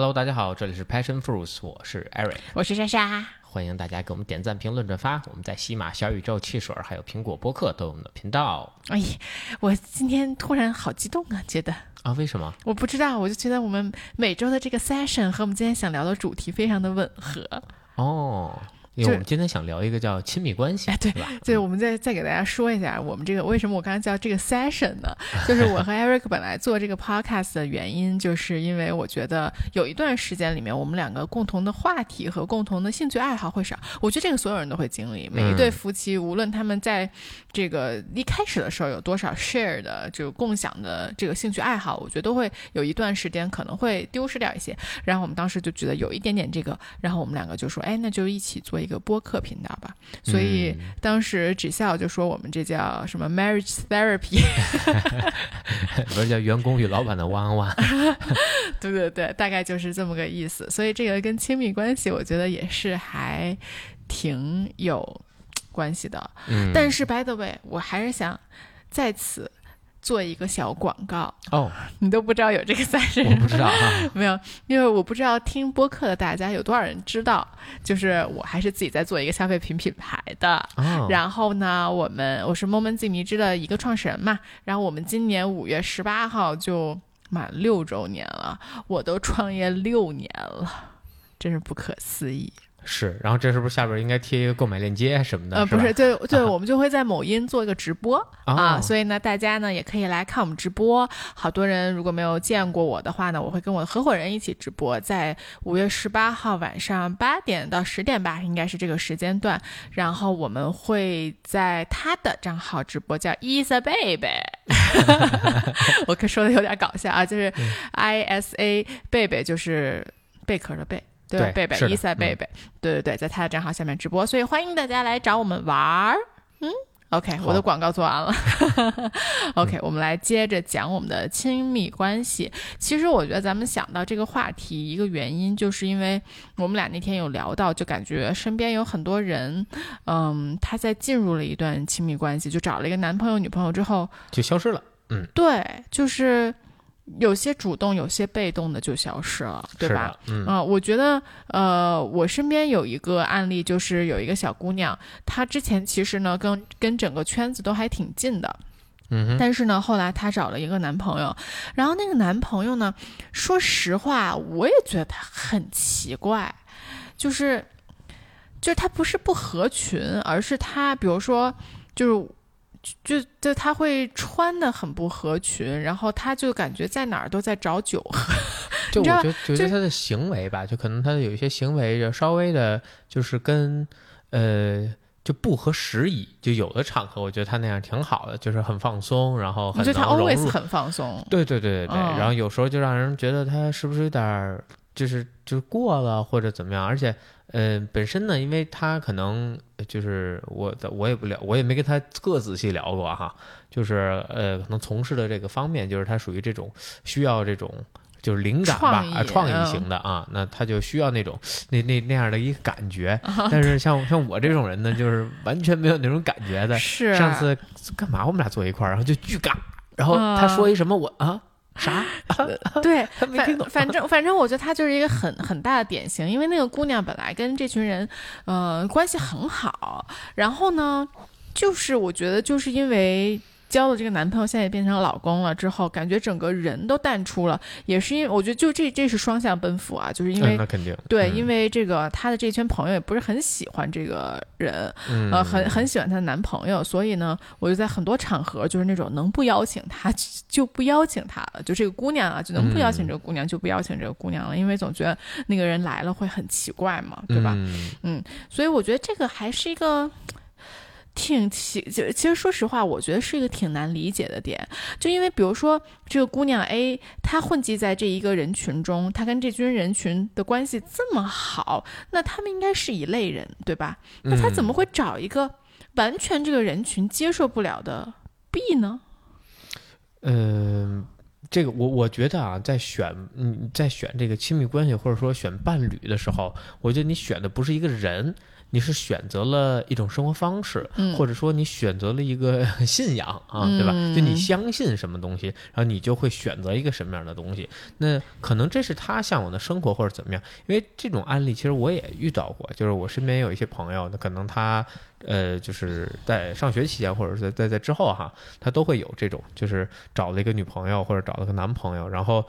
Hello，大家好，这里是 Passion Fruits，我是 Eric，我是莎莎。欢迎大家给我们点赞、评论、转发。我们在喜马、小宇宙、汽水还有苹果播客都有我们的频道哎，我今天突然好激动啊，觉得啊。为什么？我不知道，我就觉得我们每周的这个 session 和我们今天想聊的主题非常的吻合。哦。因为我们今天想聊一个叫亲密关系，哎，对吧？对，我们再再给大家说一下，我们这个为什么我刚才叫这个 session 呢？就是我和 Eric 本来做这个 podcast 的原因，就是因为我觉得有一段时间里面，我们两个共同的话题和共同的兴趣爱好会少。我觉得这个所有人都会经历，每一对夫妻，无论他们在这个一开始的时候有多少 share 的就共享的这个兴趣爱好，我觉得都会有一段时间可能会丢失掉一些。然后我们当时就觉得有一点点这个，然后我们两个就说，哎，那就一起做。一个播客频道吧，所以当时只笑就说我们这叫什么 marriage therapy，不是叫员工与老板的汪汪，对对对，大概就是这么个意思。所以这个跟亲密关系，我觉得也是还挺有关系的。嗯，但是 by the way，我还是想在此。做一个小广告。哦，你都不知道有这个赛事，我不知道 没有，因为我不知道听播客的大家有多少人知道，就是我还是自己在做一个消费品品牌的。然后呢，我们我是 Moment 自迷之的一个创始人嘛，然后我们今年五月十八号就满六周年了，我都创业六年了，真是不可思议。是，然后这是不是下边应该贴一个购买链接什么的？呃，不是，对对，我们就会在某音做一个直播 啊，所以呢，大家呢也可以来看我们直播。好多人如果没有见过我的话呢，我会跟我的合伙人一起直播，在五月十八号晚上八点到十点吧，应该是这个时间段。然后我们会在他的账号直播，叫 Isa 贝贝，我可说的有点搞笑啊，就是 I S A 贝贝，就是贝壳的贝。对，贝贝伊赛贝贝，对对对，在他的账号下面直播，所以欢迎大家来找我们玩儿。嗯，OK，我的广告做完了。OK，我们来接着讲我们的亲密关系。其实我觉得咱们想到这个话题，一个原因就是因为我们俩那天有聊到，就感觉身边有很多人，嗯，他在进入了一段亲密关系，就找了一个男朋友、女朋友之后就消失了。嗯，对，就是。有些主动，有些被动的就消失了，对吧？嗯，我觉得，呃，我身边有一个案例，就是有一个小姑娘，她之前其实呢，跟跟整个圈子都还挺近的，嗯，但是呢，后来她找了一个男朋友，然后那个男朋友呢，说实话，我也觉得他很奇怪，就是，就是他不是不合群，而是他，比如说，就是。就就他会穿的很不合群，然后他就感觉在哪儿都在找酒喝。就我觉得，觉得他的行为吧，就可能他有一些行为就稍微的，就是跟呃就不合时宜。就有的场合，我觉得他那样挺好的，就是很放松，然后很觉得他 always 很放松。对对对对对，然后有时候就让人觉得他是不是有点就是就是过了或者怎么样，而且。呃，本身呢，因为他可能就是我，我也不聊，我也没跟他特仔细聊过哈。就是呃，可能从事的这个方面，就是他属于这种需要这种就是灵感吧，啊，创意型的啊，那他就需要那种那那那样的一个感觉。但是像像我这种人呢，就是完全没有那种感觉的。是上次干嘛？我们俩坐一块儿，然后就巨尬。然后他说一什么，我啊。啥？对，反反正反正，我觉得他就是一个很很大的典型，因为那个姑娘本来跟这群人，呃，关系很好，然后呢，就是我觉得就是因为。交了这个男朋友，现在也变成老公了之后，感觉整个人都淡出了，也是因为我觉得就这这是双向奔赴啊，就是因为那肯定对，因为这个她的这圈朋友也不是很喜欢这个人，呃，很很喜欢她的男朋友，所以呢，我就在很多场合就是那种能不邀请她就不邀请她了，就这个姑娘啊，就能不邀请这个姑娘就不邀请这个姑娘了，因为总觉得那个人来了会很奇怪嘛，对吧？嗯，所以我觉得这个还是一个。挺奇，就其实说实话，我觉得是一个挺难理解的点。就因为比如说这个姑娘 A，她混迹在这一个人群中，她跟这群人群的关系这么好，那他们应该是一类人，对吧？那她怎么会找一个完全这个人群接受不了的 B 呢？嗯，这个我我觉得啊，在选嗯在选这个亲密关系或者说选伴侣的时候，我觉得你选的不是一个人。你是选择了一种生活方式，或者说你选择了一个 信仰啊，对吧？就你相信什么东西，然后你就会选择一个什么样的东西。那可能这是他向往的生活或者怎么样。因为这种案例其实我也遇到过，就是我身边有一些朋友，那可能他呃就是在上学期间或者是在在之后哈，他都会有这种，就是找了一个女朋友或者找了个男朋友，然后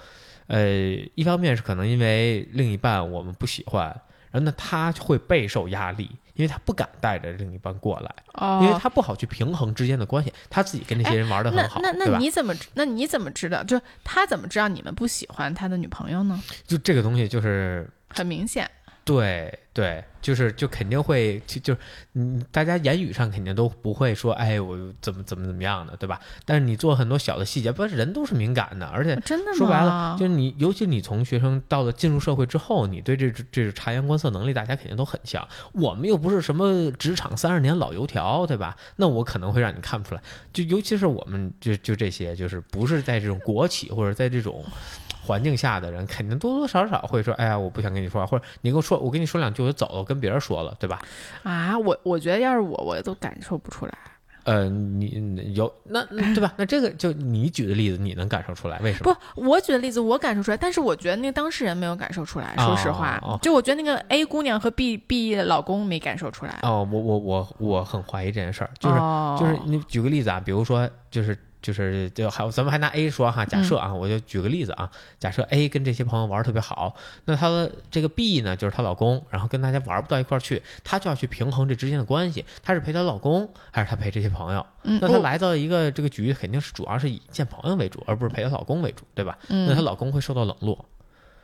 呃一方面是可能因为另一半我们不喜欢。然后呢他会备受压力，因为他不敢带着另一半过来，因为他不好去平衡之间的关系。他自己跟那些人玩的很好，那那那你怎么那你怎么知道？就他怎么知道你们不喜欢他的女朋友呢？就这个东西就是很明显。对对，就是就肯定会就就嗯，大家言语上肯定都不会说，哎，我怎么怎么怎么样的，对吧？但是你做很多小的细节，不是人都是敏感的，而且真的说白了，就是你，尤其你从学生到了进入社会之后，你对这这察言观色能力，大家肯定都很强。我们又不是什么职场三十年老油条，对吧？那我可能会让你看不出来。就尤其是我们就就这些，就是不是在这种国企或者在这种。环境下的人肯定多多少少会说：“哎呀，我不想跟你说话，或者你跟我说，我跟你说两句我就走了，我跟别人说了，对吧？”啊，我我觉得要是我，我都感受不出来。呃，你有那对吧？那这个就你举的例子，你能感受出来为什么？不，我举的例子我感受出来，但是我觉得那个当事人没有感受出来。说实话，就我觉得那个 A 姑娘和 B B 老公没感受出来。哦，我我我我很怀疑这件事儿，就是就是你举个例子啊，比如说就是。就是就还咱们还拿 A 说哈，假设啊，我就举个例子啊，假设 A 跟这些朋友玩特别好，那她的这个 B 呢，就是她老公，然后跟大家玩不到一块儿去，她就要去平衡这之间的关系，她是陪她老公还是她陪这些朋友？那她来到一个这个局，肯定是主要是以见朋友为主，而不是陪她老公为主，对吧？那她老公会受到冷落，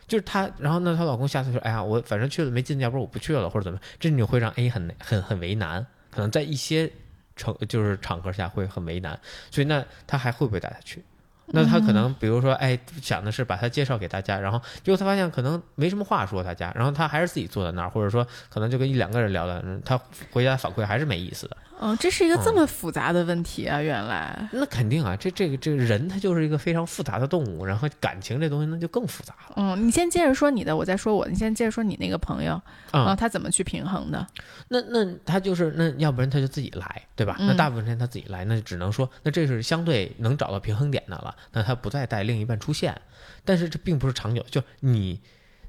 就是她，然后那她老公下次说，哎呀，我反正去了没劲，要不然我不去了，或者怎么，这就会让 A 很很很为难，可能在一些。场就是场合下会很为难，所以那他还会不会带他去？那他可能比如说，哎，想的是把他介绍给大家，然后结果他发现可能没什么话说大家，然后他还是自己坐在那儿，或者说可能就跟一两个人聊的，他回家反馈还是没意思的。嗯，这是一个这么复杂的问题啊！原来那肯定啊，这这个这个人他就是一个非常复杂的动物，然后感情这东西那就更复杂了。嗯，你先接着说你的，我再说我。你先接着说你那个朋友啊，他怎么去平衡的？那那他就是那要不然他就自己来，对吧？那大部分时间他自己来，那就只能说那这是相对能找到平衡点的了。那他不再带另一半出现，但是这并不是长久。就你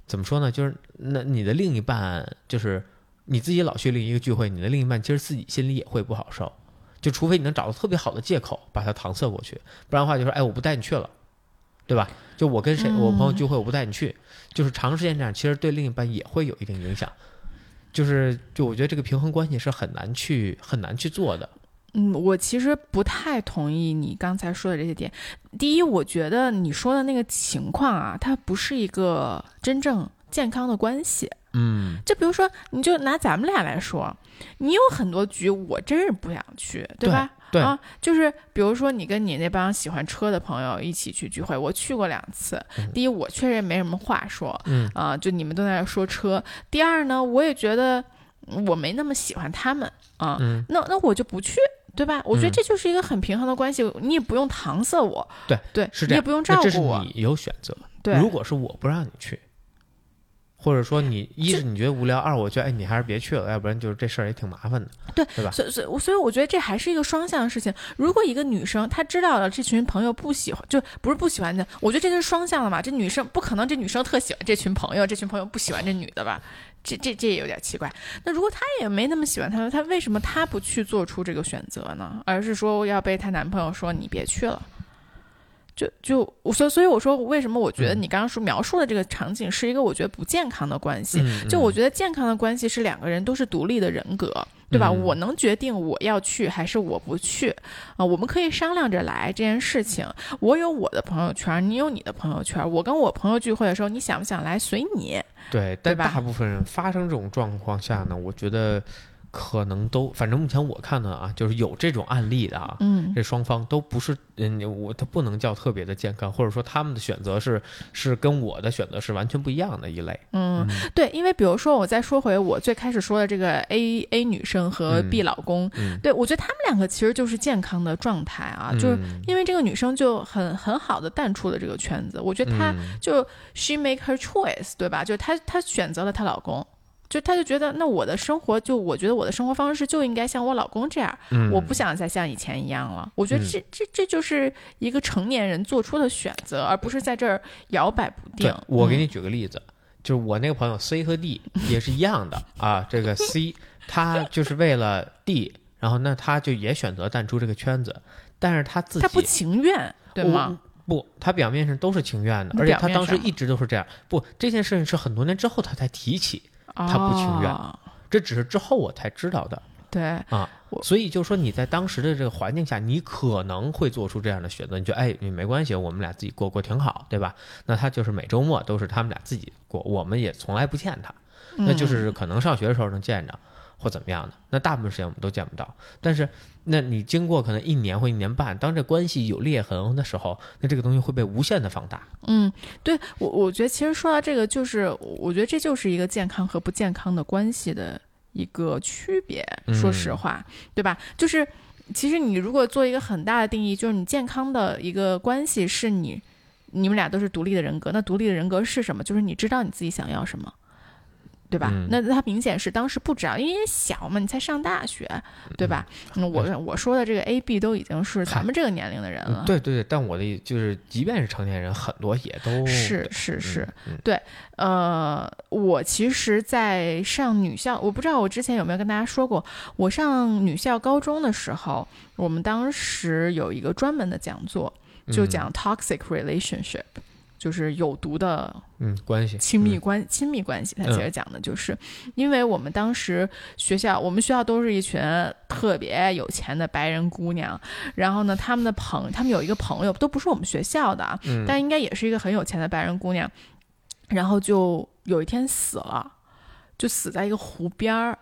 怎么说呢？就是那你的另一半就是。你自己老去另一个聚会，你的另一半其实自己心里也会不好受，就除非你能找到特别好的借口把他搪塞过去，不然的话就说，哎，我不带你去了，对吧？就我跟谁，我朋友聚会，我不带你去，就是长时间这样，其实对另一半也会有一定影响，就是就我觉得这个平衡关系是很难去很难去做的。嗯，我其实不太同意你刚才说的这些点。第一，我觉得你说的那个情况啊，它不是一个真正健康的关系。嗯，就比如说，你就拿咱们俩来说，你有很多局，我真是不想去，对吧？对啊，就是比如说，你跟你那帮喜欢车的朋友一起去聚会，我去过两次。第一，我确实没什么话说，嗯啊，就你们都在说车。第二呢，我也觉得我没那么喜欢他们啊，那那我就不去，对吧？我觉得这就是一个很平衡的关系，你也不用搪塞我，对对，是你也不用照顾我，你有选择。对，如果是我不让你去。或者说你一是你觉得无聊，二我觉得哎你还是别去了，要不然就是这事儿也挺麻烦的，对对吧？所以所以所以我觉得这还是一个双向的事情。如果一个女生她知道了这群朋友不喜欢，就不是不喜欢的，我觉得这就是双向的嘛。这女生不可能，这女生特喜欢这群朋友，这群朋友不喜欢这女的吧？这这这也有点奇怪。那如果她也没那么喜欢他们，她为什么她不去做出这个选择呢？而是说要被她男朋友说你别去了？就就我所所以我说为什么我觉得你刚刚说描述的这个场景是一个我觉得不健康的关系？就我觉得健康的关系是两个人都是独立的人格，对吧？我能决定我要去还是我不去啊？我们可以商量着来这件事情。我有我的朋友圈，你有你的朋友圈。我跟我朋友聚会的时候，你想不想来随你？对，但大部分人发生这种状况下呢，我觉得。可能都，反正目前我看的啊，就是有这种案例的啊，嗯，这双方都不是，嗯，我他不能叫特别的健康，或者说他们的选择是是跟我的选择是完全不一样的一类。嗯，对，因为比如说我再说回我最开始说的这个 A A 女生和 B 老公，对我觉得他们两个其实就是健康的状态啊，就是因为这个女生就很很好的淡出了这个圈子，我觉得她就 she make her choice，对吧？就是她她选择了她老公。就他就觉得，那我的生活就我觉得我的生活方式就应该像我老公这样，我不想再像以前一样了。我觉得这这这就是一个成年人做出的选择，而不是在这儿摇摆不定。我给你举个例子，就是我那个朋友 C 和 D 也是一样的啊。这个 C 他就是为了 D，然后那他就也选择淡出这个圈子，但是他自己他不情愿，对吗？不，他表面上都是情愿的，而且他当时一直都是这样。不，这件事情是很多年之后他才提起。他不情愿，这只是之后我才知道的。对啊，所以就说你在当时的这个环境下，你可能会做出这样的选择。你觉得哎，你没关系，我们俩自己过过挺好，对吧？那他就是每周末都是他们俩自己过，我们也从来不见他。那就是可能上学的时候能见着。或怎么样的？那大部分时间我们都见不到。但是，那你经过可能一年或一年半，当这关系有裂痕的时候，那这个东西会被无限的放大。嗯，对我，我觉得其实说到这个，就是我觉得这就是一个健康和不健康的关系的一个区别。说实话，对吧？就是其实你如果做一个很大的定义，就是你健康的一个关系是你你们俩都是独立的人格。那独立的人格是什么？就是你知道你自己想要什么。对吧？那他明显是当时不知道，因为小嘛，你才上大学，对吧？我我说的这个 A、B 都已经是咱们这个年龄的人了。对对对，但我的就是，即便是成年人，很多也都是是是。对，呃，我其实，在上女校，我不知道我之前有没有跟大家说过，我上女校高中的时候，我们当时有一个专门的讲座，就讲 toxic relationship。就是有毒的，嗯，关系，亲密关亲密关系。他其实讲的就是，因为我们当时学校，我们学校都是一群特别有钱的白人姑娘，然后呢，他们的朋，他们有一个朋友，都不是我们学校的，但应该也是一个很有钱的白人姑娘，然后就有一天死了，就死在一个湖边儿，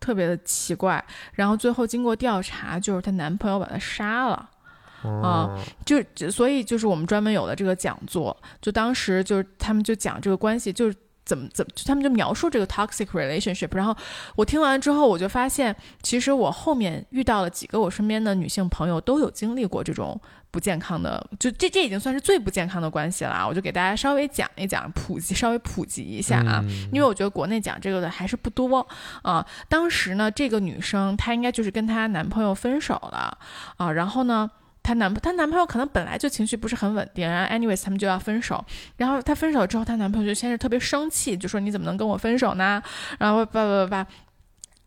特别的奇怪。然后最后经过调查，就是她男朋友把她杀了。啊，就所以就是我们专门有了这个讲座，就当时就是他们就讲这个关系，就是怎么怎么，他们就描述这个 toxic relationship。然后我听完之后，我就发现，其实我后面遇到了几个我身边的女性朋友都有经历过这种不健康的，就这这已经算是最不健康的关系了。我就给大家稍微讲一讲，普及稍微普及一下啊，因为我觉得国内讲这个的还是不多啊。当时呢，这个女生她应该就是跟她男朋友分手了啊，然后呢。她男她男朋友可能本来就情绪不是很稳定，然后 anyways 他们就要分手，然后她分手之后，她男朋友就先是特别生气，就说你怎么能跟我分手呢？然后叭叭叭叭，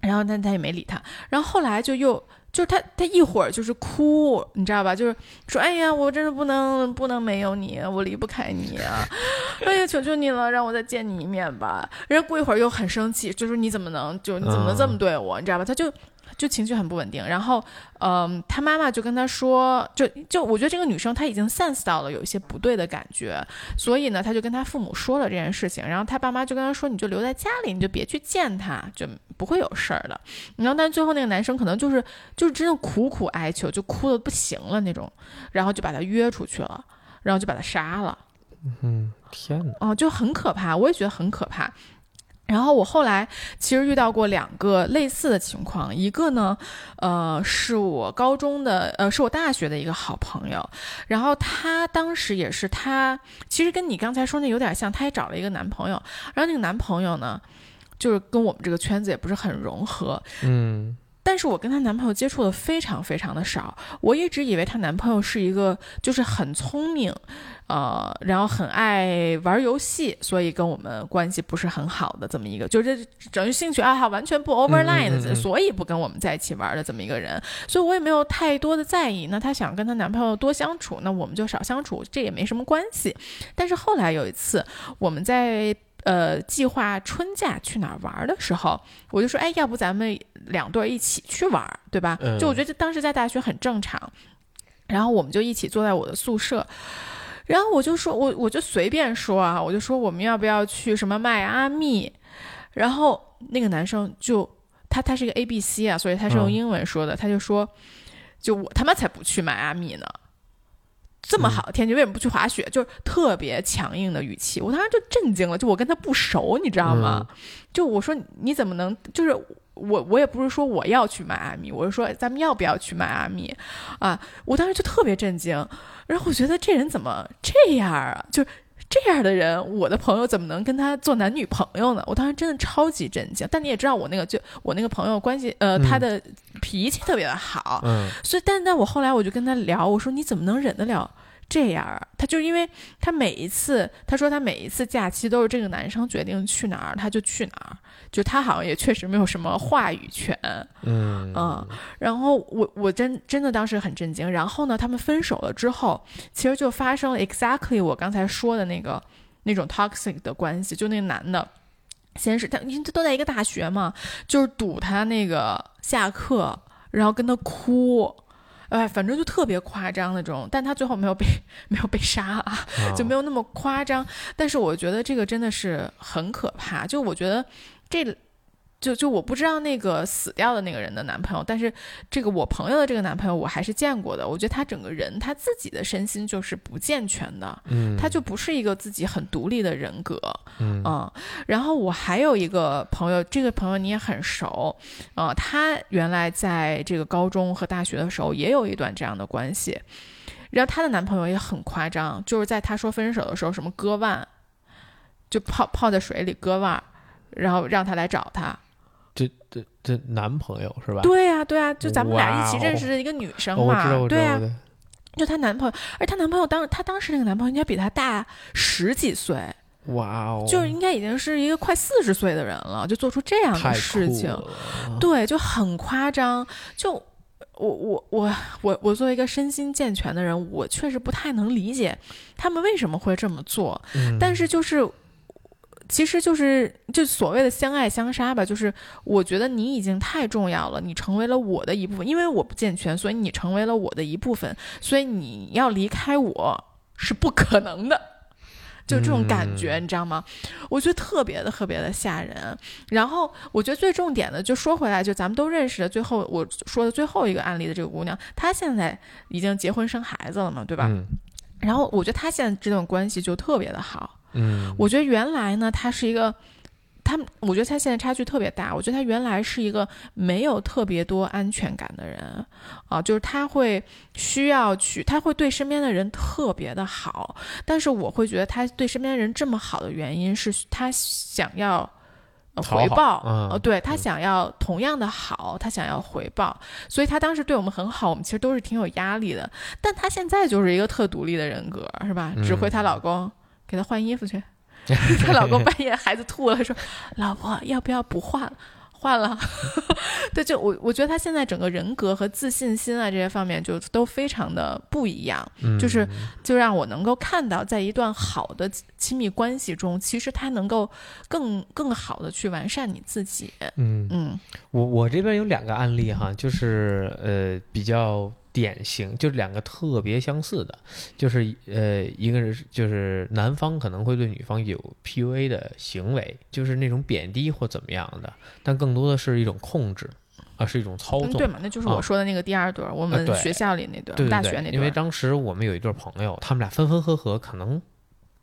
然后但她也没理他，然后后来就又就是他他一会儿就是哭，你知道吧？就是说哎呀，我真的不能不能没有你，我离不开你啊！哎呀，求求你了，让我再见你一面吧。然后过一会儿又很生气，就说你怎么能就你怎么能这么对我？你知道吧？他就。就情绪很不稳定，然后，嗯，他妈妈就跟他说，就就我觉得这个女生她已经 sense 到了有一些不对的感觉，所以呢，他就跟他父母说了这件事情，然后他爸妈就跟他说，你就留在家里，你就别去见他，就不会有事儿的。然后，但最后那个男生可能就是就是真的苦苦哀求，就哭的不行了那种，然后就把他约出去了，然后就把他杀了。嗯，天哪！哦，就很可怕，我也觉得很可怕。然后我后来其实遇到过两个类似的情况，一个呢，呃，是我高中的，呃，是我大学的一个好朋友，然后她当时也是她，其实跟你刚才说那有点像，她也找了一个男朋友，然后那个男朋友呢，就是跟我们这个圈子也不是很融合，嗯。但是我跟她男朋友接触的非常非常的少，我一直以为她男朋友是一个就是很聪明，呃，然后很爱玩游戏，所以跟我们关系不是很好的这么一个，就是整于兴趣爱好完全不 overline 的，所以不跟我们在一起玩的这么一个人，所以我也没有太多的在意。那她想跟她男朋友多相处，那我们就少相处，这也没什么关系。但是后来有一次我们在。呃，计划春假去哪儿玩的时候，我就说，哎，要不咱们两对一起去玩，对吧？就我觉得当时在大学很正常。然后我们就一起坐在我的宿舍，然后我就说，我我就随便说啊，我就说我们要不要去什么迈阿密？然后那个男生就他他是一个 A B C 啊，所以他是用英文说的，他就说，就我他妈才不去迈阿密呢。这么好的天气，为什么不去滑雪？就是特别强硬的语气，我当时就震惊了。就我跟他不熟，你知道吗？就我说你怎么能？就是我我也不是说我要去迈阿密，我是说咱们要不要去迈阿密啊？我当时就特别震惊，然后我觉得这人怎么这样啊？就这样的人，我的朋友怎么能跟他做男女朋友呢？我当时真的超级震惊。但你也知道，我那个就我那个朋友关系，呃，他的脾气特别的好，嗯，所以，但但我后来我就跟他聊，我说你怎么能忍得了？这样，他就因为他每一次，他说他每一次假期都是这个男生决定去哪儿，他就去哪儿，就他好像也确实没有什么话语权，嗯。嗯，然后我我真真的当时很震惊，然后呢，他们分手了之后，其实就发生了 exactly 我刚才说的那个那种 toxic 的关系，就那个男的，先是他，因为都在一个大学嘛，就是堵他那个下课，然后跟他哭。哎，反正就特别夸张那种，但他最后没有被 没有被杀啊，就没有那么夸张。但是我觉得这个真的是很可怕，就我觉得这。就就我不知道那个死掉的那个人的男朋友，但是这个我朋友的这个男朋友我还是见过的。我觉得他整个人他自己的身心就是不健全的，嗯，他就不是一个自己很独立的人格，嗯然后我还有一个朋友，这个朋友你也很熟，啊，他原来在这个高中和大学的时候也有一段这样的关系，然后她的男朋友也很夸张，就是在她说分手的时候，什么割腕，就泡泡在水里割腕，然后让他来找他。这这这男朋友是吧？对呀对呀，就咱们俩一起认识的一个女生嘛，对呀，就她男朋友，而她男朋友当她当时那个男朋友应该比她大十几岁，哇哦，就是应该已经是一个快四十岁的人了，就做出这样的事情，对，就很夸张。就我我我我我作为一个身心健全的人，我确实不太能理解他们为什么会这么做，但是就是。其实就是就所谓的相爱相杀吧，就是我觉得你已经太重要了，你成为了我的一部分，因为我不健全，所以你成为了我的一部分，所以你要离开我是不可能的，就这种感觉，你知道吗？我觉得特别的特别的吓人。然后我觉得最重点的，就说回来，就咱们都认识的，最后我说的最后一个案例的这个姑娘，她现在已经结婚生孩子了嘛，对吧？然后我觉得她现在这段关系就特别的好。嗯，我觉得原来呢，他是一个，他，我觉得他现在差距特别大。我觉得他原来是一个没有特别多安全感的人，啊，就是他会需要去，他会对身边的人特别的好。但是我会觉得他对身边的人这么好的原因是他想要回报，呃，对他想要同样的好，他想要回报，所以他当时对我们很好，我们其实都是挺有压力的。但他现在就是一个特独立的人格，是吧？指挥她老公。给她换衣服去，她老公半夜孩子吐了，说：“老婆要不要不换？换了。”对，就我我觉得她现在整个人格和自信心啊这些方面就都非常的不一样，就是就让我能够看到，在一段好的亲密关系中，其实她能够更更好的去完善你自己。嗯嗯，我我这边有两个案例哈，就是呃比较。典型就是两个特别相似的，就是呃，一个是就是男方可能会对女方有 PUA 的行为，就是那种贬低或怎么样的，但更多的是一种控制啊，是一种操纵。对嘛？那就是我说的那个第二对，我们学校里那对，大学那对。因为当时我们有一对朋友，他们俩分分合合，可能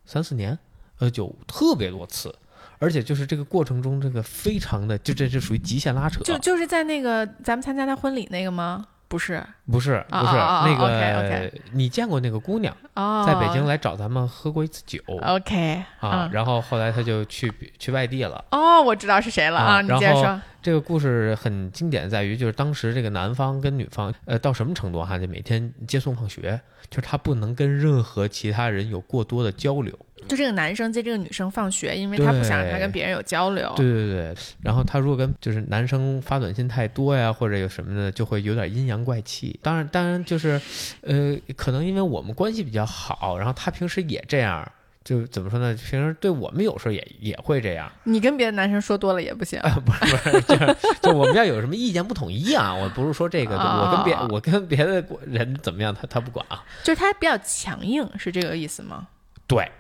三四年，呃，就特别多次，而且就是这个过程中，这个非常的，就这是属于极限拉扯。就就是在那个咱们参加他婚礼那个吗？不是，不是，不是那个，你见过那个姑娘，在北京来找咱们喝过一次酒。OK，啊，然后后来她就去去外地了。哦，我知道是谁了啊，你接着说。这个故事很经典，在于就是当时这个男方跟女方，呃，到什么程度哈？就每天接送放学，就是他不能跟任何其他人有过多的交流。就这个男生接这个女生放学，因为他不想让她跟别人有交流。对对对。然后他如果跟就是男生发短信太多呀，或者有什么的，就会有点阴阳怪气。当然，当然就是，呃，可能因为我们关系比较好，然后他平时也这样。就怎么说呢？平时对我们有时候也也会这样。你跟别的男生说多了也不行。不是不是，就是就我们要有什么意见不统一啊？我不是说这个，我跟别我跟别的人怎么样，他他不管啊。就是他比较强硬，是这个意思吗？对，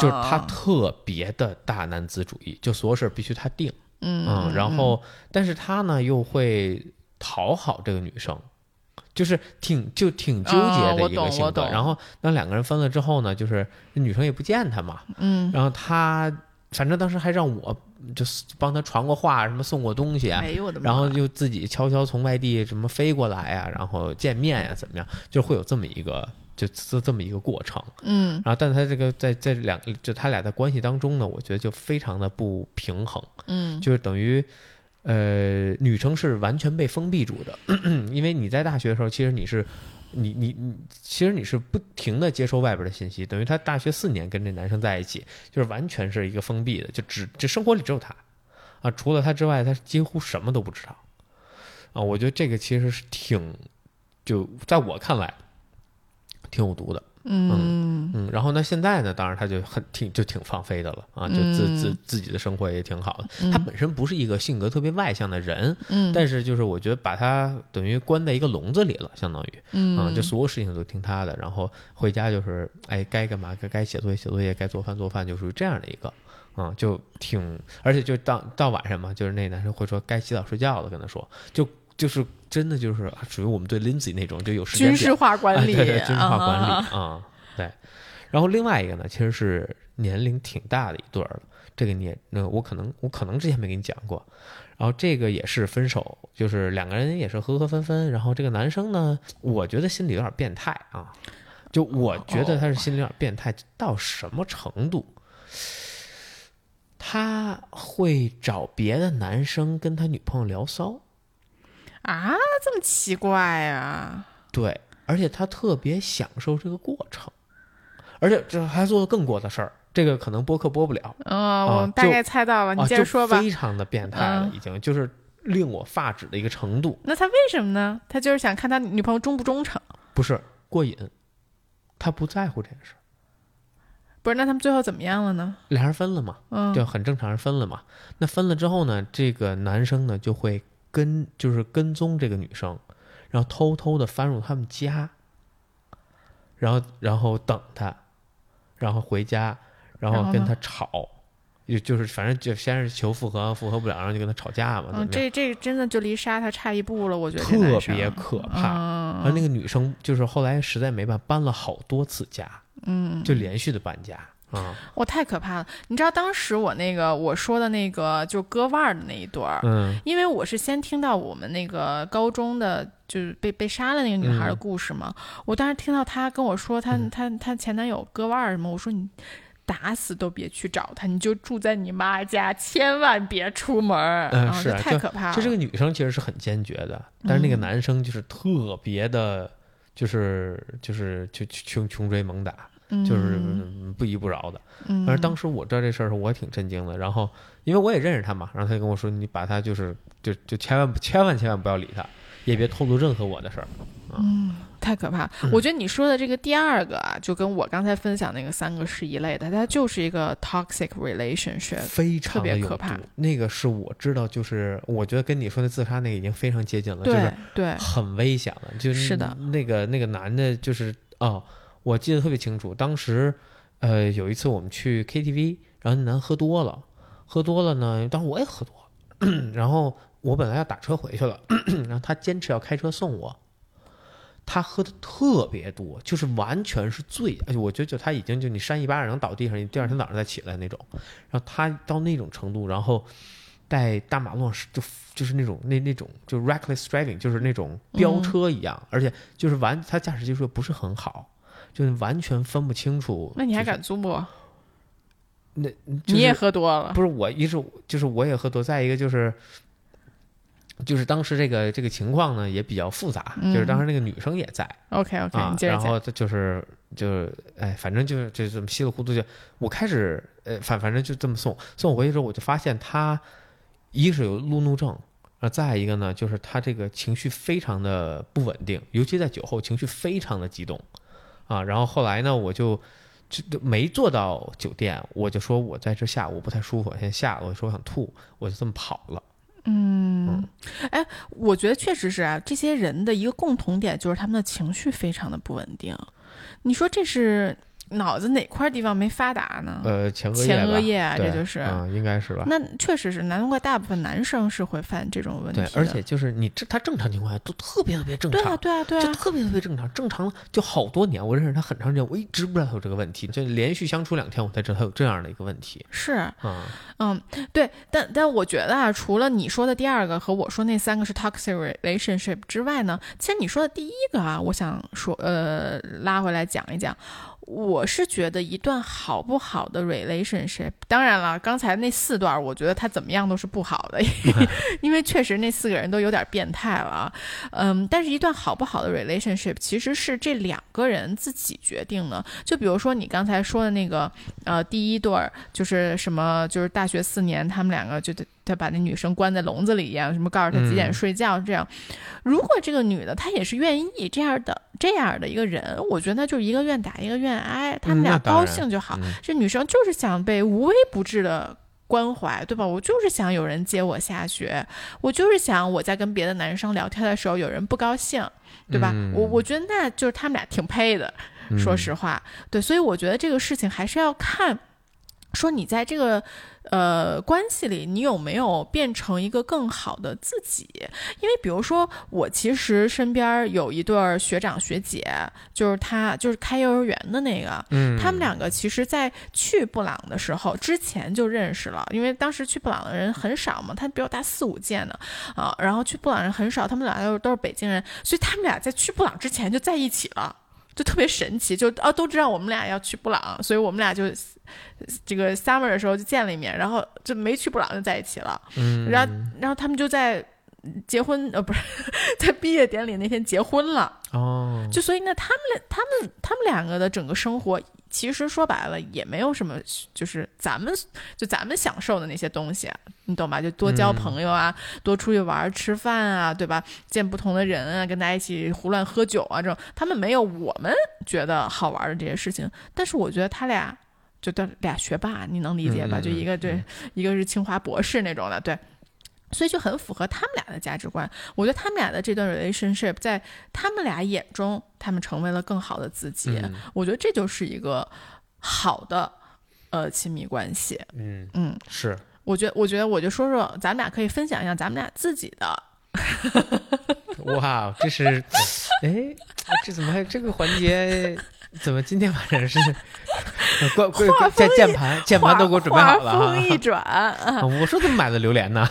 就是他特别的大男子主义，就所有事必须他定。嗯，然后但是他呢又会讨好这个女生。就是挺就挺纠结的一个性格，然后当两个人分了之后呢，就是女生也不见他嘛，嗯，然后他反正当时还让我就帮他传过话，什么送过东西啊，然后就自己悄悄从外地什么飞过来呀，然后见面呀，怎么样，就会有这么一个。就这这么一个过程。嗯。然后，但他这个在在两就他俩的关系当中呢，我觉得就非常的不平衡，嗯。就是等于。呃，女生是完全被封闭住的，因为你在大学的时候，其实你是，你你你，其实你是不停的接收外边的信息，等于他大学四年跟这男生在一起，就是完全是一个封闭的，就只这生活里只有他，啊，除了他之外，他几乎什么都不知道，啊，我觉得这个其实是挺，就在我看来，挺有毒的，嗯。嗯，然后呢，现在呢，当然他就很挺就挺放飞的了啊，就自自嗯自己的生活也挺好的。嗯。他本身不是一个性格特别外向的人，嗯，但是就是我觉得把他等于关在一个笼子里了，相当于啊，嗯就所有事情都听他的，然后回家就是哎该干嘛该该写作业写作业，该做饭做饭，就属于这样的一个。嗯，就挺，而且就到到晚上嘛，就是那男生会说该洗澡睡觉了，跟他说，就就是真的就是属于我们对 Lindsay 那种就有时间表军事化管理，啊、对对，军事化管理啊啊、对。然后另外一个呢，其实是年龄挺大的一对儿了。这个你也，那我可能我可能之前没跟你讲过。然后这个也是分手，就是两个人也是合合分分。然后这个男生呢，我觉得心里有点变态啊，就我觉得他是心里有点变态，到什么程度？他会找别的男生跟他女朋友聊骚，啊，这么奇怪啊？对，而且他特别享受这个过程，而且这还做了更过的事儿，这个可能播客播不了嗯，我大概猜到了，你接着说吧。非常的变态了，嗯已经就是令我发指的一个程度，那他为什么呢？他就是想看他女朋友忠不忠诚。不是过瘾，他不在乎这件事儿，不是，那他们最后怎么样了呢？俩人分了嘛，嗯，就很正常，是分了嘛。那分了之后呢，这个男生呢就会跟就是跟踪这个女生，然后偷偷的翻入他们家，然后然后等她，然后回家，然后跟然后呢她吵，就就是反正就先是求复合，复合不了，然后就跟他吵架嘛，嗯，这这真的就离杀他差一步了，我觉得特别可怕。嗯然后那个女生就是后来实在没办法，搬了好多次家，嗯，就连续的搬家啊，我太可怕了。你知道当时我那个我说的那个就割腕儿的那一段儿，嗯因为我是先听到我们那个高中的，就是被被杀了那个女孩的故事嘛。我当时听到她跟我说她嗯她她前男友割腕儿什么，我说你打死都别去找他，你就住在你妈家，千万别出门儿。啊这嗯是啊太可怕了。就这个女生其实是很坚决的，但是那个嗯男生就是特别的，就是就是就穷穷追猛打，就是嗯不依不饶的。嗯，反正当时我知道这事儿的时候，我也挺震惊的。然后因为我也认识他嘛，然后他就跟我说：“你把他就是就就千万千万千万不要理他，也别透露任何我的事儿。嗯太可怕。嗯我觉得你说的这个第二个啊，就跟我刚才分享那个三个是一类的，它就是一个 toxic relationship。非常的可怕。那个是我知道，就是我觉得跟你说的自杀那个已经非常接近了，就是对，很危险了。就是是的那个那个男的，就是哦，我记得特别清楚，当时呃有一次我们去 KTV，然后那男喝多了，喝多了呢，当时我也喝多了，然后我本来要打车回去了，然后他坚持要开车送我。他喝的特别多，就是完全是醉，而且我觉得就他已经就你扇一巴掌能倒地上，你第二天早上再起来那种。然后他到那种程度，然后在大马路上是就就是那种那那种就 reckless driving，就是那种飙车一样，而且就是完他驾驶技术不是很好，就完全分不清楚。那你还敢租不？那、就是你也喝多了。不是我，一是就是我也喝多，再一个就是。就是当时这个这个情况呢也比较复杂，就是当时那个女生也在，OK OK，、啊你，接着。然后他就是就是哎，反正就是就这么稀里糊涂就，我开始呃反反正就这么送送我回去之后，我就发现他一是有路怒症，再一个呢就是他这个情绪非常的不稳定，尤其在酒后情绪非常的激动啊。然后后来呢，我就就就没坐到酒店，我就说我在这下午不太舒服，我现在下了，我说我想吐，我就这么跑了。嗯，哎，我觉得确实是啊，这些人的一个共同点就是他们的情绪非常的不稳定。你说这是脑子哪块地方没发达呢？呃，前额前额叶啊，这就是，嗯，应该是吧？那确实是，难怪大部分男生是会犯这种问题。对，而且就是你这他正常情况下都特别特别正常，对啊，对啊，对啊，就特别特别正常，正常就好多年，我认识他很长时间，我一直不知道他有这个问题，就连续相处两天，我才知道他有这样的一个问题。是，嗯嗯，对，但但我觉得啊，除了你说的第二个和我说那三个是 toxic relationship 之外呢，其实你说的第一个啊，我想说，呃，拉回来讲一讲。我是觉得一段好不好的 relationship，当然了，刚才那四段，我觉得他怎么样都是不好的，因为确实那四个人都有点变态了，嗯，但是一段好不好的 relationship，其实是这两个人自己决定的。就比如说你刚才说的那个，呃，第一对儿就是什么，就是大学四年，他们两个就得。他把那女生关在笼子里一样，什么告诉她几点睡觉这样。如果这个女的她也是愿意这样的这样的一个人，我觉得就是一个愿打一个愿挨，他们俩高兴就好。这女生就是想被无微不至的关怀，对吧？我就是想有人接我下学，我就是想我在跟别的男生聊天的时候有人不高兴，对吧？我我觉得那就是他们俩挺配的，说实话，对。所以我觉得这个事情还是要看，说你在这个。呃，关系里你有没有变成一个更好的自己？因为比如说，我其实身边有一对学长学姐，就是他就是开幼儿园的那个，嗯，他们两个其实，在去布朗的时候之前就认识了，因为当时去布朗的人很少嘛，他比我大四五届呢，啊，然后去布朗人很少，他们俩都都是北京人，所以他们俩在去布朗之前就在一起了。就特别神奇，就啊都知道我们俩要去布朗，所以我们俩就这个 summer 的时候就见了一面，然后就没去布朗就在一起了。嗯，然后然后他们就在结婚呃不是 在毕业典礼那天结婚了。哦，就所以呢，他们俩他们他们两个的整个生活。其实说白了也没有什么，就是咱们就咱们享受的那些东西，你懂吧？就多交朋友啊，多出去玩吃饭啊，对吧？见不同的人啊，跟大家一起胡乱喝酒啊，这种他们没有我们觉得好玩的这些事情。但是我觉得他俩就都俩学霸，你能理解吧？就一个对，一个是清华博士那种的，对。所以就很符合他们俩的价值观。我觉得他们俩的这段 relationship 在他们俩眼中，他们成为了更好的自己。我觉得这就是一个好的呃亲密关系。嗯嗯，是。我觉得，我觉得我就说说，咱们俩可以分享一下咱们俩自己的。哇，这是，哎，这怎么还有这个环节？怎么今天晚上是？关关键键盘键盘都给我准备好了哈。一转，我说怎么买的榴莲呢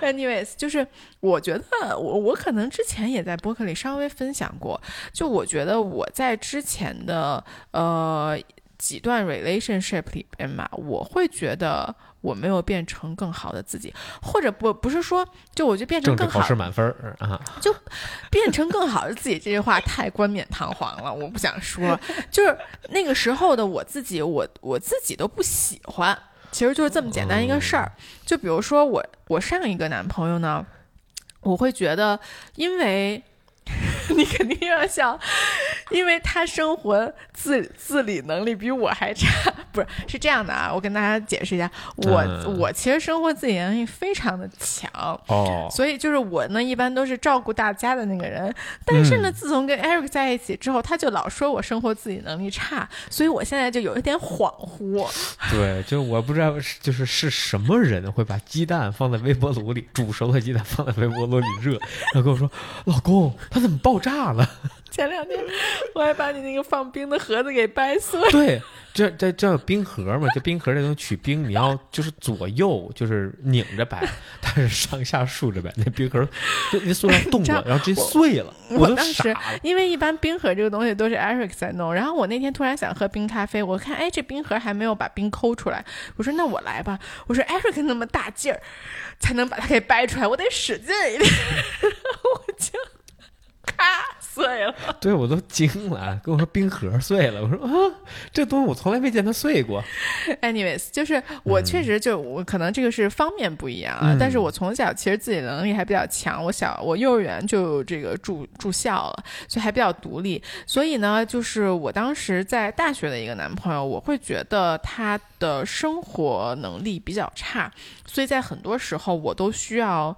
？Anyways，就是我觉得我我可能之前也在博客里稍微分享过，就我觉得我在之前的呃几段 relationship 里边嘛，我会觉得。我没有变成更好的自己，或者不不是说，就我就变成更好，考试满分啊，就变成更好的自己。这句话太冠冕堂皇了，我不想说。就是那个时候的我自己，我我自己都不喜欢。其实就是这么简单一个事儿。就比如说我我上一个男朋友呢，我会觉得，因为。你肯定要笑，因为他生活自自理能力比我还差，不是是这样的啊？我跟大家解释一下，我我其实生活自理能力非常的强哦，所以就是我呢一般都是照顾大家的那个人，但是呢，自从跟 Eric 在一起之后，他就老说我生活自理能力差，所以我现在就有一点恍惚。对，就我不知道就是是什么人会把鸡蛋放在微波炉里，煮熟的鸡蛋放在微波炉里热，然后跟我说，老公。它怎么爆炸了？前两天我还把你那个放冰的盒子给掰碎。对，这这这有冰盒嘛？这冰盒这种取冰，你要就是左右就是拧着掰，它是上下竖着掰。那冰盒那塑料冻了，然后直接碎了。我当时因为一般冰盒这个东西都是 Eric 在弄，然后我那天突然想喝冰咖啡，我看哎这冰盒还没有把冰抠出来，我说那我来吧。我说 Eric 那么大劲儿才能把它给掰出来，我得使劲一点。我就。咔碎了，对我都惊了，跟我说冰盒碎了，我说啊，这东西我从来没见它碎过。Anyways，就是我确实就我可能这个是方面不一样啊，但是我从小其实自己能力还比较强，我小我幼儿园就这个住住校了，所以还比较独立。所以呢，就是我当时在大学的一个男朋友，我会觉得他的生活能力比较差，所以在很多时候我都需要。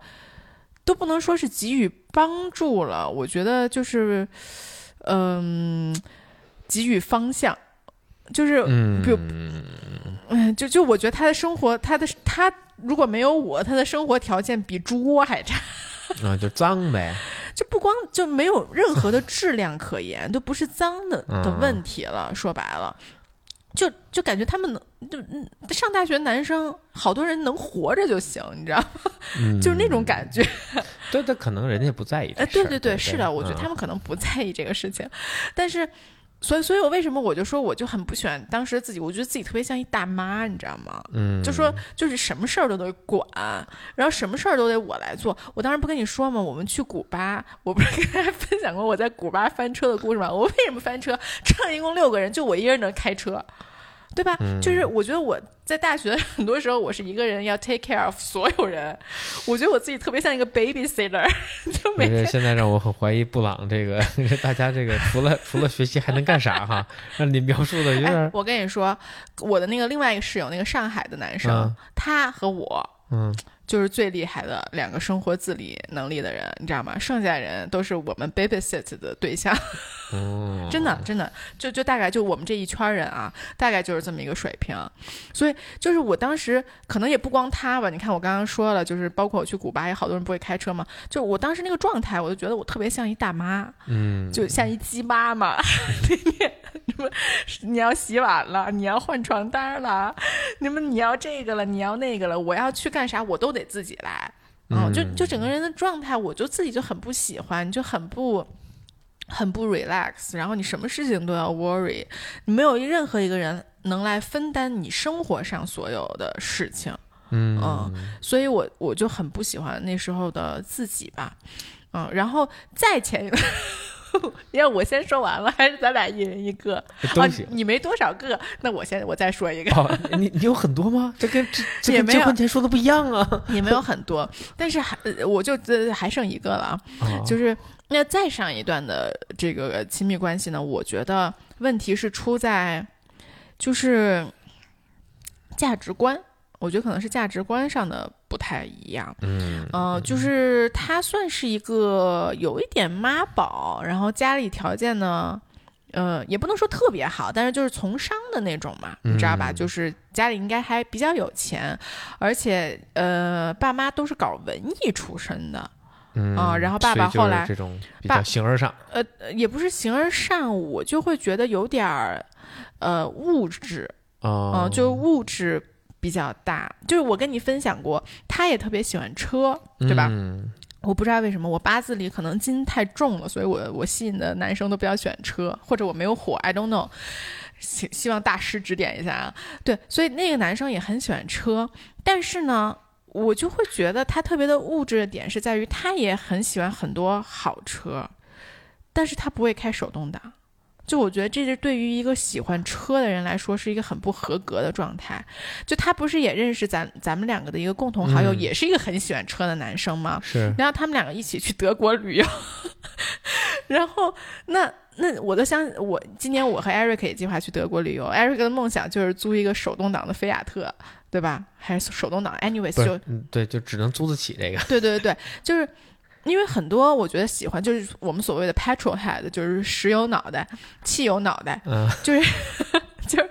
都不能说是给予帮助了，我觉得就是，嗯，给予方向就是嗯，比如嗯，就就我觉得他的生活，他的他如果没有我，他的生活条件比猪窝还差。啊，就脏呗。就不光就没有任何的质量可言，都不是脏的 的嗯问题了。说白了，就就感觉他们能就嗯上大学男生好多人能活着就行，你知道吗？嗯，就是那种感觉。对，对，可能人家不在意这呃，事儿。对对对，是的，我觉得嗯他们可能不在意这个事情，但是。所以，所以我为什么我就说我就很不喜欢当时自己，我觉得自己特别像一大妈，你知道吗？嗯，就说就是什么事儿都得管，然后什么事儿都得我来做。我当时不跟你说吗？我们去古巴，我不是 跟大家分享过我在古巴翻车的故事吗？我为什么翻车？车上一共六个人，就我一个人能开车，对吧？嗯就是我觉得我在大学 很多时候我是一个人要 take care of 所有人，我觉得我自己特别像一个 babysitter，就每天现在让我很怀疑布朗这个 大家这个除了除了学习还能干啥哈？让你描述的有点哎，我跟你说，我的那个另外一个室友，那个上海的男生，嗯他和我嗯就是最厉害的两个生活自理能力的人，你知道吗？剩下人都是我们 babysit 的对象，哦，真的真的，就就大概就我们这一圈人啊，大概就是这么一个水平。所以就是我当时可能也不光他吧，你看我刚刚说了，就是包括我去古巴，也好多人不会开车嘛，就我当时那个状态，我就觉得我特别像一大妈，嗯，就像一鸡妈妈，天天什么你要洗碗了，你要换床单了，你们你要这个了，你要那个了，我要去干啥，我都得自己来。嗯，就就整个人的状态，我就自己就很不喜欢，就很不。很不 relax，然后你什么事情都要 worry，你没有任何一个人能来分担你生活上所有的事情，嗯嗯所以我我就很不喜欢那时候的自己吧，嗯，然后再前一段，要我先说完了，还是咱俩一人一个？啊都行，。你没多少个，那我先我再说一个，哦，你你有很多吗？这跟这 这跟也没有结婚前说的不一样啊！也没有很多，但是还呃我就呃还剩一个了啊，啊就是那再上一段的这个亲密关系呢，我觉得问题是出在就是价值观，我觉得可能是价值观上的不太一样。嗯呃，就是他算是一个有一点妈宝，然后家里条件呢，呃，也不能说特别好，但是就是从商的那种嘛，你知道吧？嗯就是家里应该还比较有钱，而且呃，爸妈都是搞文艺出身的，嗯啊然后爸爸后来这种比爸较形而上，呃，也不是形而上，我就会觉得有点儿呃物质，嗯、哦，就物质。比较大，就是我跟你分享过，他也特别喜欢车，对吧？嗯我不知道为什么我八字里可能金太重了，所以我我吸引的男生都比较喜欢车，或者我没有火，I don't know。希希望大师指点一下啊。对，所以那个男生也很喜欢车，但是呢，我就会觉得他特别的物质的点是在于他也很喜欢很多好车，但是他不会开手动挡。就我觉得这是对于一个喜欢车的人来说是一个很不合格的状态。就他不是也认识咱咱们两个的一个共同好友，嗯也是一个很喜欢车的男生吗？是然后他们两个一起去德国旅游，然后那那我都相我今年我和 Eric 也计划去德国旅游，Eric 的梦想就是租一个手动挡的菲亚特，对吧？还是手动挡？anyways 就嗯对，就只能租得起这个，对对对对，就是。因为很多我觉得喜欢就是我们所谓的 petrol head，就是石油脑袋、汽油脑袋，嗯就是就是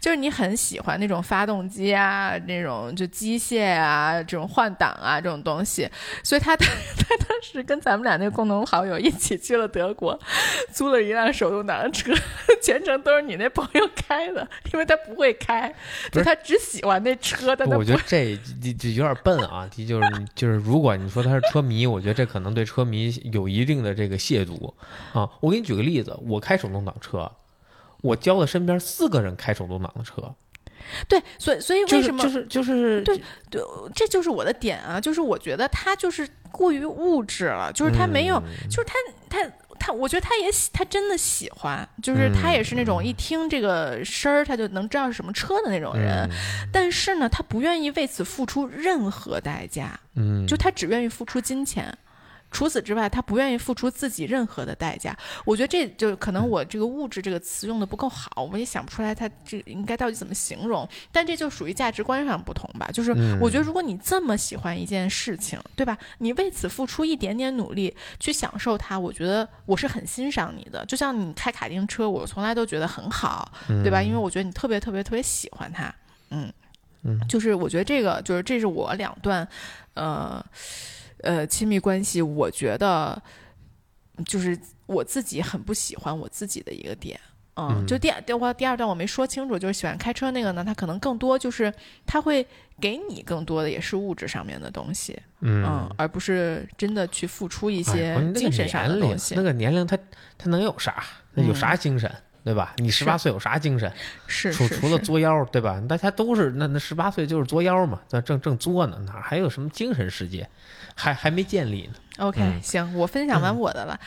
就是你很喜欢那种发动机啊，那种就机械啊，这种换挡啊这种东西，所以他他 他当时跟咱们俩那个共同好友一起去了德国，租了一辆手动挡的车，全程都是你那朋友开的，因为他不会开，就他只喜欢那车，但他我觉得这这这有点笨啊，这就是就是如果你说他是车迷，我觉得这可能对车迷有一定的这个亵渎啊。我给你举个例子，我开手动挡车，我教了身边四个人开手动挡的车，对，所以所以为什么、就是就是就是对这就是我的点啊，就是我觉得他就是过于物质了，就是他没有，嗯就是他他他，我觉得他也喜，他真的喜欢，就是他也是那种一听这个声儿他就能知道是什么车的那种人，嗯但是呢，他不愿意为此付出任何代价，嗯，就他只愿意付出金钱。除此之外，他不愿意付出自己任何的代价。我觉得这就可能我这个物质这个词用的不够好，我也想不出来他这应该到底怎么形容。但这就属于价值观上不同吧。就是我觉得，如果你这么喜欢一件事情，对吧？你为此付出一点点努力去享受它，我觉得我是很欣赏你的。就像你开卡丁车，我从来都觉得很好，对吧？因为我觉得你特别特别特别喜欢它。嗯嗯，就是我觉得这个就是这是我两段，呃。呃，亲密关系，我觉得就是我自己很不喜欢我自己的一个点，嗯，就第第我第二段我没说清楚，就是喜欢开车那个呢，他可能更多就是他会给你更多的也是物质上面的东西，嗯，而不是真的去付出一些精神上的东西。那个年龄，他他能有啥？那有啥精神？对吧？你十八岁有啥精神？是除除了作妖，对吧？大家都是那那十八岁就是作妖嘛，在正正作呢，哪还有什么精神世界？还还没建立呢。OK，行，我分享完我的了。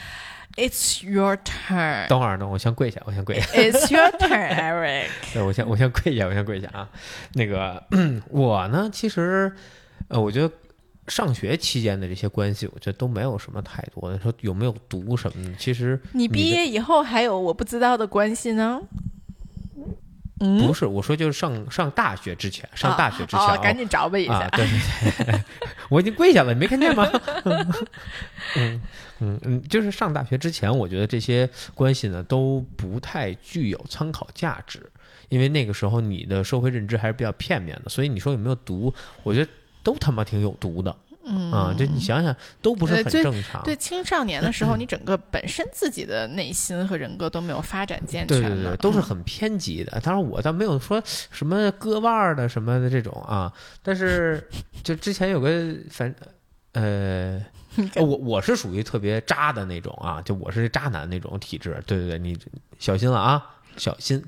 It's your turn。等会儿呢，我先跪下，我先跪下。It's your turn, Eric。对，我先我先跪下，我先跪下啊。那个 我呢，其实呃，我觉得。上学期间的这些关系，我觉得都没有什么太多的。说有没有毒什么的，其实你毕业以后还有我不知道的关系呢。嗯不是，我说就是上上大学之前，上大学之前，赶紧找吧一下。对对对，我已经跪下了，你没看见吗？嗯嗯嗯，就是上大学之前，我觉得这些关系呢都不太具有参考价值，因为那个时候你的社会认知还是比较片面的，所以你说有没有毒？我觉得。都他妈挺有毒的，嗯啊，这你想想都不是很正常。对青少年的时候，你整个本身自己的内心和人格都没有发展健全，对对对，都是很偏激的。当然我倒没有说什么割腕儿的什么的这种啊，但是 就之前有个反呃，我我是属于特别渣的那种啊，就我是渣男那种体质。对对对，你小心了啊，小心。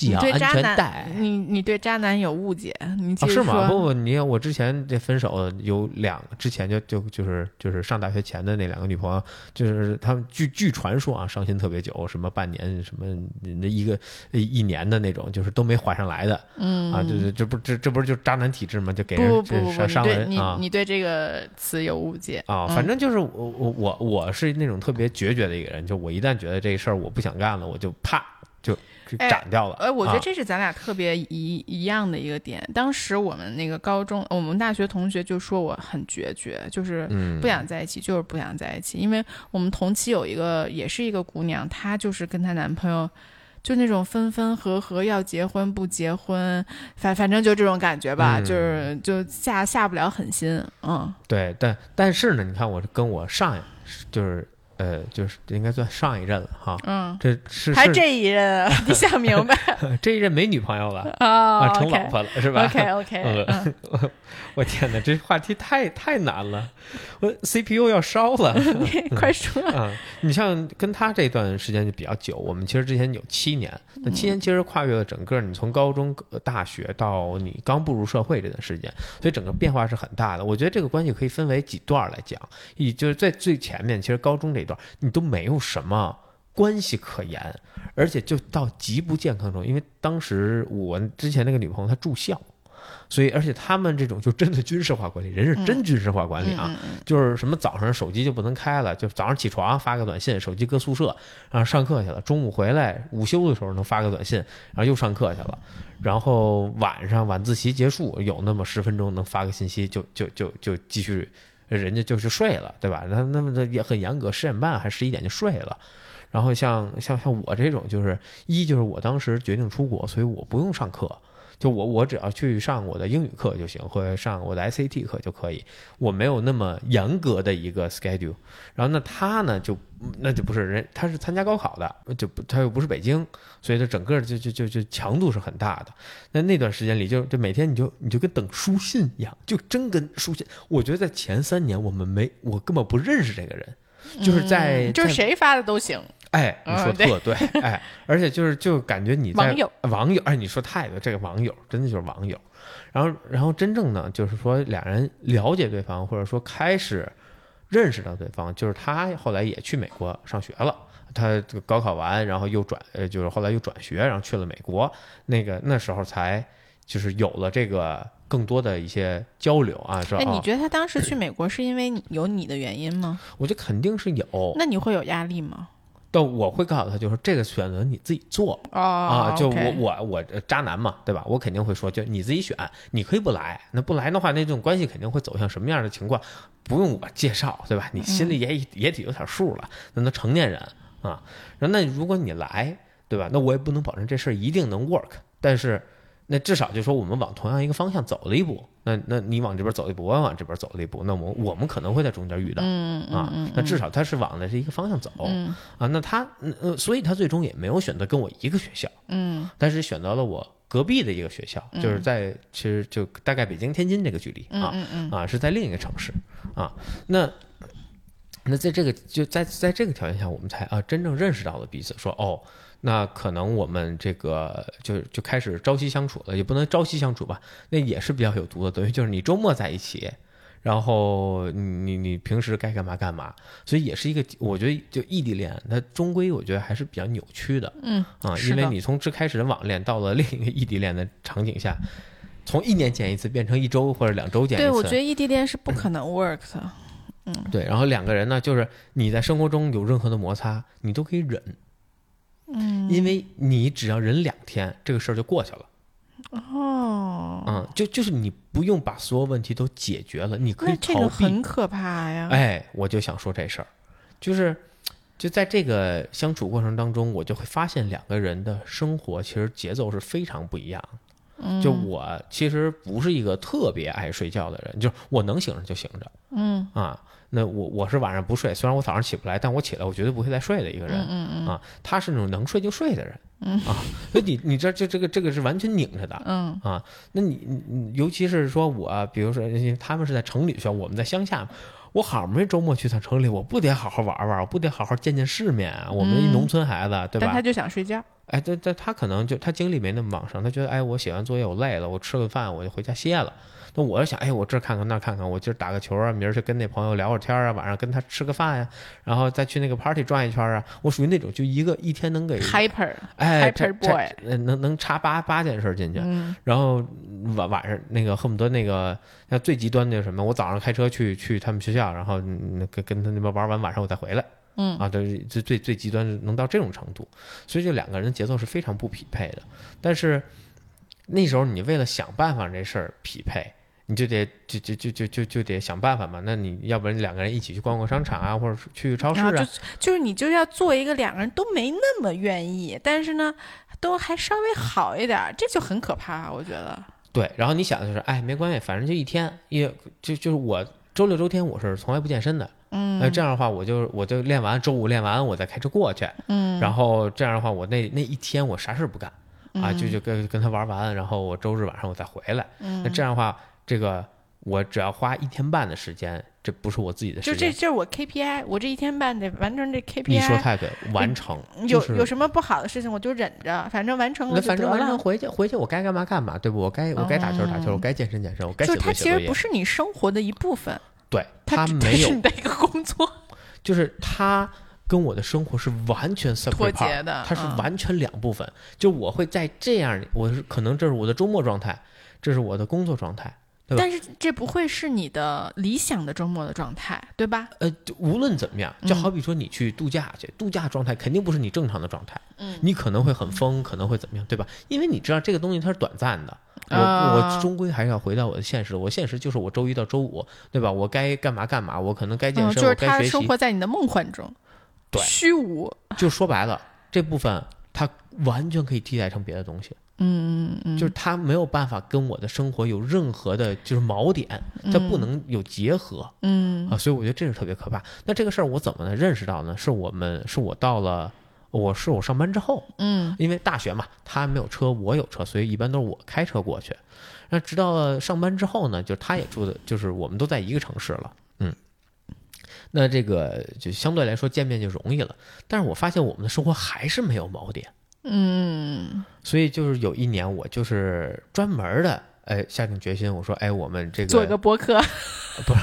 你对渣男，你你对渣男有误解，你是吗？不不，你我之前这分手有两，之前就就就是就是上大学前的那两个女朋友，就是他们据据传说啊，伤心特别久，什么半年什么那一个一年的那种，就是都没缓上来的，嗯啊，就是这不这这不是就渣男体质吗？就给人伤伤人啊！你对这个词有误解啊？反正就是我我我我是那种特别决绝的一个人，就我一旦觉得这事儿我不想干了，我就啪就。斩掉了，哎，我觉得这是咱俩特别一一样的一个点。当时我们那个高中，我们大学同学就说我很决绝，就是不想在一起，就是不想在一起。因为我们同期有一个，也是一个姑娘，她就是跟她男朋友就那种分分合合，要结婚不结婚，反反正就这种感觉吧，就是就下下不了狠心。嗯，对，但但是呢，你看我跟我上就是。呃，就是应该算上一任了哈，嗯，这是还这一任啊？你想明白？这一任没女朋友了啊，成老婆了是吧？OK OK，我天哪，这话题太太难了，我 CPU 要烧了，快说啊！你像跟他这段时间就比较久，我们其实之前有七年，那七年其实跨越了整个你从高中、大学到你刚步入社会这段时间，所以整个变化是很大的。我觉得这个关系可以分为几段来讲，以就是在最前面，其实高中这。你都没有什么关系可言，而且就到极不健康中。因为当时我之前那个女朋友她住校，所以而且他们这种就真的军事化管理，人是真军事化管理啊，就是什么早上手机就不能开了，就早上起床发个短信，手机搁宿舍，然后上课去了，中午回来午休的时候能发个短信，然后又上课去了，然后晚上晚自习结束有那么十分钟能发个信息，就就就就继续。人家就是睡了，对吧？那那么的也很严格，十点半还十一点就睡了。然后像像像我这种，就是一就是我当时决定出国，所以我不用上课，就我我只要去上我的英语课就行，或者上我的 SAT 课就可以。我没有那么严格的一个 schedule。然后那他呢，就那就不是人，他是参加高考的，就不他又不是北京，所以他整个就就就就强度是很大的。那那段时间里，就就每天你就你就跟等书信一样，就真跟书信。我觉得在前三年，我们没我根本不认识这个人，就是在就是谁发的都行。哎，你说特对，哎，而且就是就感觉你在网友网友，哎，你说太对，这个网友真的就是网友。然后然后真正呢，就是说俩人了解对方，或者说开始。认识到对方，就是他后来也去美国上学了。他高考完，然后又转，呃，就是后来又转学，然后去了美国。那个那时候才就是有了这个更多的一些交流啊。说，哎，你哦觉得他当时去美国是因为有你的原因吗？我觉得肯定是有，那你会有压力吗？但我会告诉他，就是这个选择你自己做。哦啊，就我我我呃渣男嘛，对吧？我肯定会说，就你自己选，你可以不来，那不来的话，那这种关系肯定会走向什么样的情况，不用我介绍，对吧？你心里也、也得有点数了，那都成年人啊。那如果你来，对吧？那我也不能保证这事儿一定能 work，但是那至少就说我们往同样一个方向走了一步，那那你往这边走一步，我往这边走了一步，那我我们可能会在中间遇到，嗯啊，那至少他是往的是一个方向走，嗯啊，那他嗯呃，所以他最终也没有选择跟我一个学校。嗯但是选择了我隔壁的一个学校，就是在其实就大概北京天津这个距离啊嗯嗯啊是在另一个城市啊。那那在这个就在在这个条件下，我们才啊真正认识到了彼此，说哦，那可能我们这个就就开始朝夕相处了，也不能朝夕相处吧，那也是比较有毒的，等于就是你周末在一起。然后你你你平时该干嘛干嘛，所以也是一个，我觉得就异地恋，它终归我觉得还是比较扭曲的。嗯啊，因为你从最开始的网恋到了另一个异地恋的场景下，从一年见一次变成一周或者两周见一次。对，我觉得异地恋是不可能 work 的。嗯对然后两个人呢，就是你在生活中有任何的摩擦，你都可以忍，嗯，因为你只要忍两天，这个事儿就过去了。哦，嗯，就就是你不用把所有问题都解决了，你可以那这个逃避。很可怕呀。哎，我就想说这事儿，就是就在这个相处过程当中，我就会发现两个人的生活其实节奏是非常不一样就我其实不是一个特别爱睡觉的人，就是我能醒着就醒着嗯啊。那我我是晚上不睡，虽然我早上起不来，但我起来我绝对不会再睡的一个人。嗯嗯啊，他是那种能睡就睡的人，啊，所以你你这这这个这个是完全拧着的嗯啊。那你你你尤其是说我，比如说他们是在城里学，我们在乡下，我好不容易周末去趟城里，我不得好好玩玩，我不得好好见见世面啊？我们一农村孩子，对吧？但他就想睡觉。哎，对对，他可能就他精力没那么旺盛，他觉得哎，我写完作业我累了，我吃个饭我就回家歇了。那我是想，哎，我这儿看看那儿看看，我今儿打个球啊，明儿去跟那朋友聊会儿天啊，晚上跟他吃个饭呀、然后再去那个 party 转一圈啊。我属于那种就一个一天能给 Hyper，哎 hyper 这 boy 能能插八八件事进去，嗯然后晚晚上那个恨不得那个像最极端的什么，我早上开车去去他们学校，然后嗯跟跟他那边玩完，晚上我再回来。嗯啊，对，最最最极端能到这种程度，所以这两个人的节奏是非常不匹配的。但是那时候你为了想办法这事儿匹配，你就得就就就就就就得想办法嘛。那你要不然两个人一起去逛逛商场啊，或者去超市啊，就是你就要做一个两个人都没那么愿意，但是呢，都还稍微好一点儿，这就很可怕，我觉得。对。然后你想的就是，哎，没关系，反正就一天，也就就是我周六周天我是从来不健身的，嗯那这样的话我就我就练完，周五练完我再开车过去，嗯，然后这样的话我那那一天我啥事儿不干。啊，就嗯就跟跟他玩完，然后我周日晚上我再回来。嗯那这样的话，这个我只要花一天半的时间，这不是我自己的就时间。这就是我 KPI，我这一天半得完成这 KPI。你说太对，完成有就是有什么不好的事情我就忍着，反正完成了反正完成了。回去回去我该干嘛干嘛，对不？我该我该打球打球，我该健身健身，我该写作业。就它。其实不是你生活的一部分，对它没有是你，的一个工作。就是它跟我的生活是完全 separate 脱节的它是嗯完全两部分。就我会在这样，我是可能这是我的周末状态，这是我的工作状态。对吧但是这不会是你的理想的周末的状态，对吧？呃，无论怎么样，就嗯好比说你去度假去，度假状态肯定不是你正常的状态，嗯你可能会很疯，可能会怎么样，对吧？因为你知道这个东西它是短暂的，我、啊我终归还是要回到我的现实，我现实就是我周一到周五，对吧？我该干嘛干嘛，我可能该健嗯，身，就是他我该学习，生活在你的梦幻中，对虚无。就说白了，这部分它完全可以替代成别的东西，嗯嗯嗯，就是它没有办法跟我的生活有任何的就是锚点，它不能有结合。嗯啊，所以我觉得这是特别可怕。那这个事儿我怎么能认识到呢？是我们是我到了，我是我上班之后，嗯因为大学嘛，他没有车，我有车，所以一般都是我开车过去。那直到了上班之后呢，就他也住的，就是我们都在一个城市了，嗯。那这个就相对来说见面就容易了，但是我发现我们的生活还是没有锚点，嗯所以就是有一年我就是专门的，哎，下定决心，我说，哎，我们这个做一个播客。不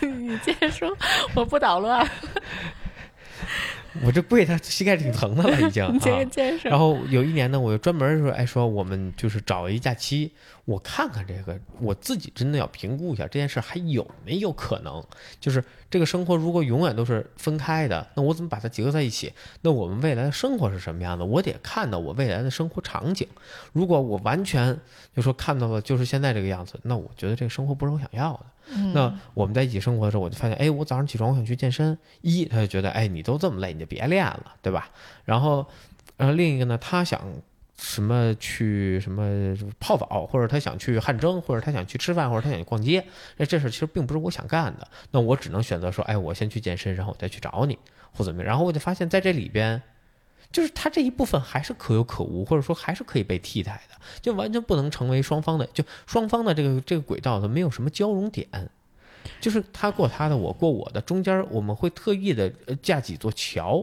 是，你接着说，我不捣乱。我这跪他膝盖挺疼的了，已经。这个健身。然后有一年呢，我就专门说，哎，说我们就是找一假期，我看看这个，我自己真的要评估一下这件事还有没有可能。就是这个生活如果永远都是分开的，那我怎么把它结合在一起？那我们未来的生活是什么样的？我得看到我未来的生活场景。如果我完全就说看到了就是现在这个样子，那我觉得这个生活不是我想要的。那我们在一起生活的时候，我就发现，哎，我早上起床我想去健身，一他就觉得，哎，你都这么累，你就别练了，对吧？然后，然后另一个呢，他想什么去什么泡澡，或者他想去汗蒸，或者他想去吃饭，或者他想去逛街，那这事其实并不是我想干的，那我只能选择说，哎，我先去健身，然后我再去找你，或怎么样。然后我就发现，在这里边。就是他这一部分还是可有可无，或者说还是可以被替代的，就完全不能成为双方的，就双方的这个这个轨道，的没有什么交融点，就是他过他的，我过我的，中间我们会特意的架几座桥，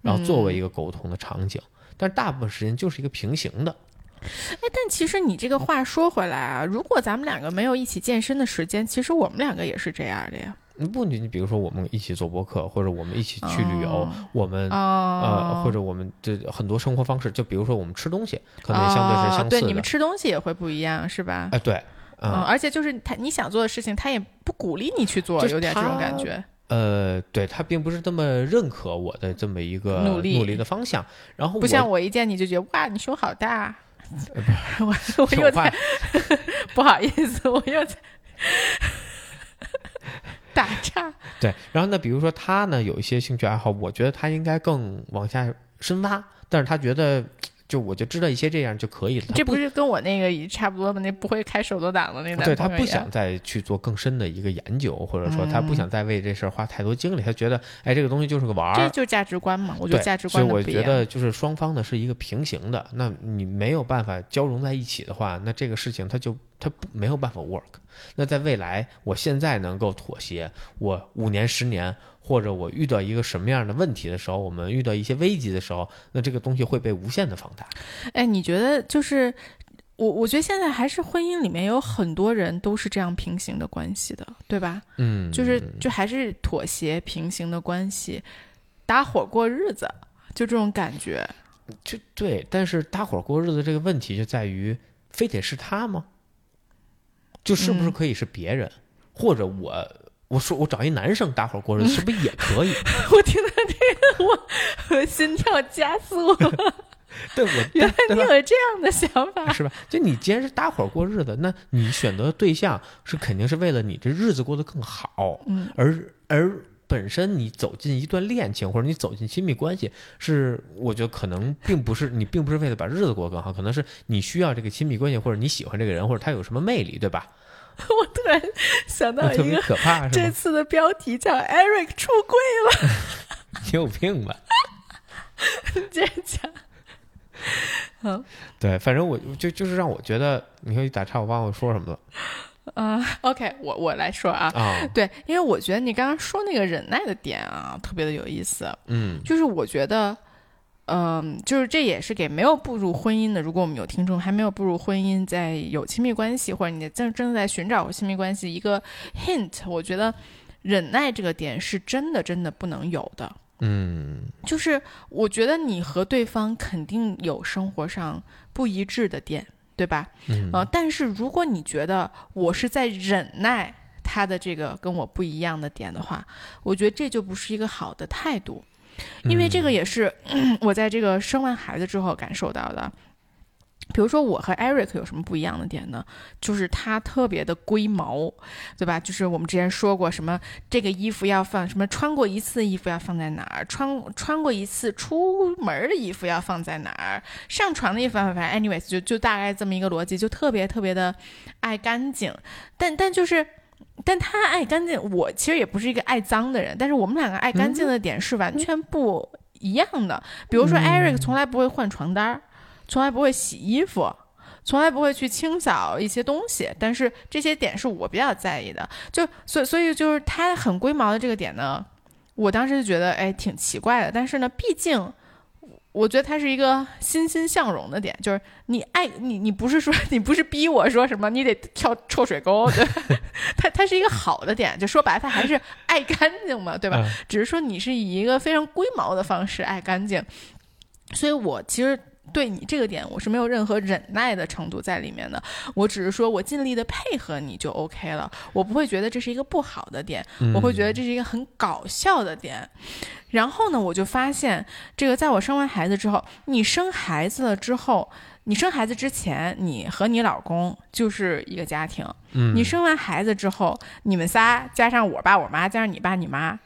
然后作为一个沟通的场景，但是大部分时间就是一个平行的。哎，但其实你这个话说回来啊，如果咱们两个没有一起健身的时间，其实我们两个也是这样的呀。不，你你比如说，我们一起做播客，或者我们一起去旅游，我们呃，或者我们这很多生活方式，就比如说我们吃东西，可能相对是相似的。对，你们吃东西也会不一样，是吧？哎，对，嗯，而且就是他你想做的事情，他也不鼓励你去做，有点这种感觉。呃，对他并不是这么认可我的这么一个努力努力的方向。然后不像我一见你就觉得哇，你胸好大。我我又在 不好意思，我又在。打岔，对，然后呢，比如说他呢有一些兴趣爱好，我觉得他应该更往下深挖，但是他觉得。就我就知道一些这样就可以了。这不是跟我那个差不多吗？那不会开手动挡的那个。对他不想再去做更深的一个研究，或者说他不想再为这事儿花太多精力。他觉得，哎，这个东西就是个玩儿。这就是价值观嘛？我觉得价值观所以我觉得就是双方呢是一个平行的。那你没有办法交融在一起的话，那这个事情它就它不没有办法 work。那在未来，我现在能够妥协，我五年十年。或者我遇到一个什么样的问题的时候，我们遇到一些危机的时候，那这个东西会被无限的放大。哎，你觉得就是我？我觉得现在还是婚姻里面有很多人都是这样平行的关系的，对吧？嗯，就是就还是妥协平行的关系，搭伙过日子，就这种感觉。就对，但是搭伙过日子这个问题就在于，非得是他吗？就是不是可以是别人，或者我？我说我找一男生搭伙过日子是不是也可以？我听到这个，我我心跳加速了。对，我原来你有这样的想法，是吧？就你既然是搭伙过日子，那你选择的对象是肯定是为了你这日子过得更好。嗯，而而本身你走进一段恋情或者你走进亲密关系，是我觉得可能并不是你并不是为了把日子过更好，可能是你需要这个亲密关系或者你喜欢这个人或者他有什么魅力，对吧？我突然想到一个可怕，这次的标题叫 “Eric 出柜了”，你有病吧？接着讲。嗯，对，反正我就就是让我觉得，你说你打岔，我忘了说什么了。啊，OK，我我来说啊，对，因为我觉得你刚刚说那个忍耐的点啊，特别的有意思。嗯，就是我觉得。嗯，就是这也是给没有步入婚姻的，如果我们有听众还没有步入婚姻，在有亲密关系，或者你正正在寻找亲密关系，一个 hint，我觉得忍耐这个点是真的真的不能有的。嗯，就是我觉得你和对方肯定有生活上不一致的点，对吧？嗯，呃，但是如果你觉得我是在忍耐他的这个跟我不一样的点的话，我觉得这就不是一个好的态度。因为这个也是 我在这个生完孩子之后感受到的。比如说，我和 Eric 有什么不一样的点呢？就是他特别的龟毛，对吧？就是我们之前说过，什么这个衣服要放什么，穿过一次的衣服要放在哪儿，穿穿过一次出门的衣服要放在哪儿，上床的衣服反正 anyways 就就大概这么一个逻辑，就特别特别的爱干净。但但就是。但他爱干净，我其实也不是一个爱脏的人，但是我们两个爱干净的点是完全不一样的。比如说，Eric 从来不会换床单，从来不会洗衣服，从来不会去清扫一些东西，但是这些点是我比较在意的。就所所以就是他很龟毛的这个点呢，我当时就觉得哎挺奇怪的。但是呢，毕竟我觉得它是一个欣欣向荣的点，就是你爱你，你不是说你不是逼我说什么，你得跳臭水沟，对，它它是一个好的点，就说白了，它还是爱干净嘛，对吧？只是说你是以一个非常龟毛的方式爱干净，所以我其实。对你这个点，我是没有任何忍耐的程度在里面的。我只是说我尽力的配合你就 OK 了，我不会觉得这是一个不好的点，我会觉得这是一个很搞笑的点。然后呢，我就发现这个，在我生完孩子之后，你生孩子了之后，你生孩子之前，你和你老公就是一个家庭。嗯，你生完孩子之后，你们仨加上我爸我妈加上你爸你妈。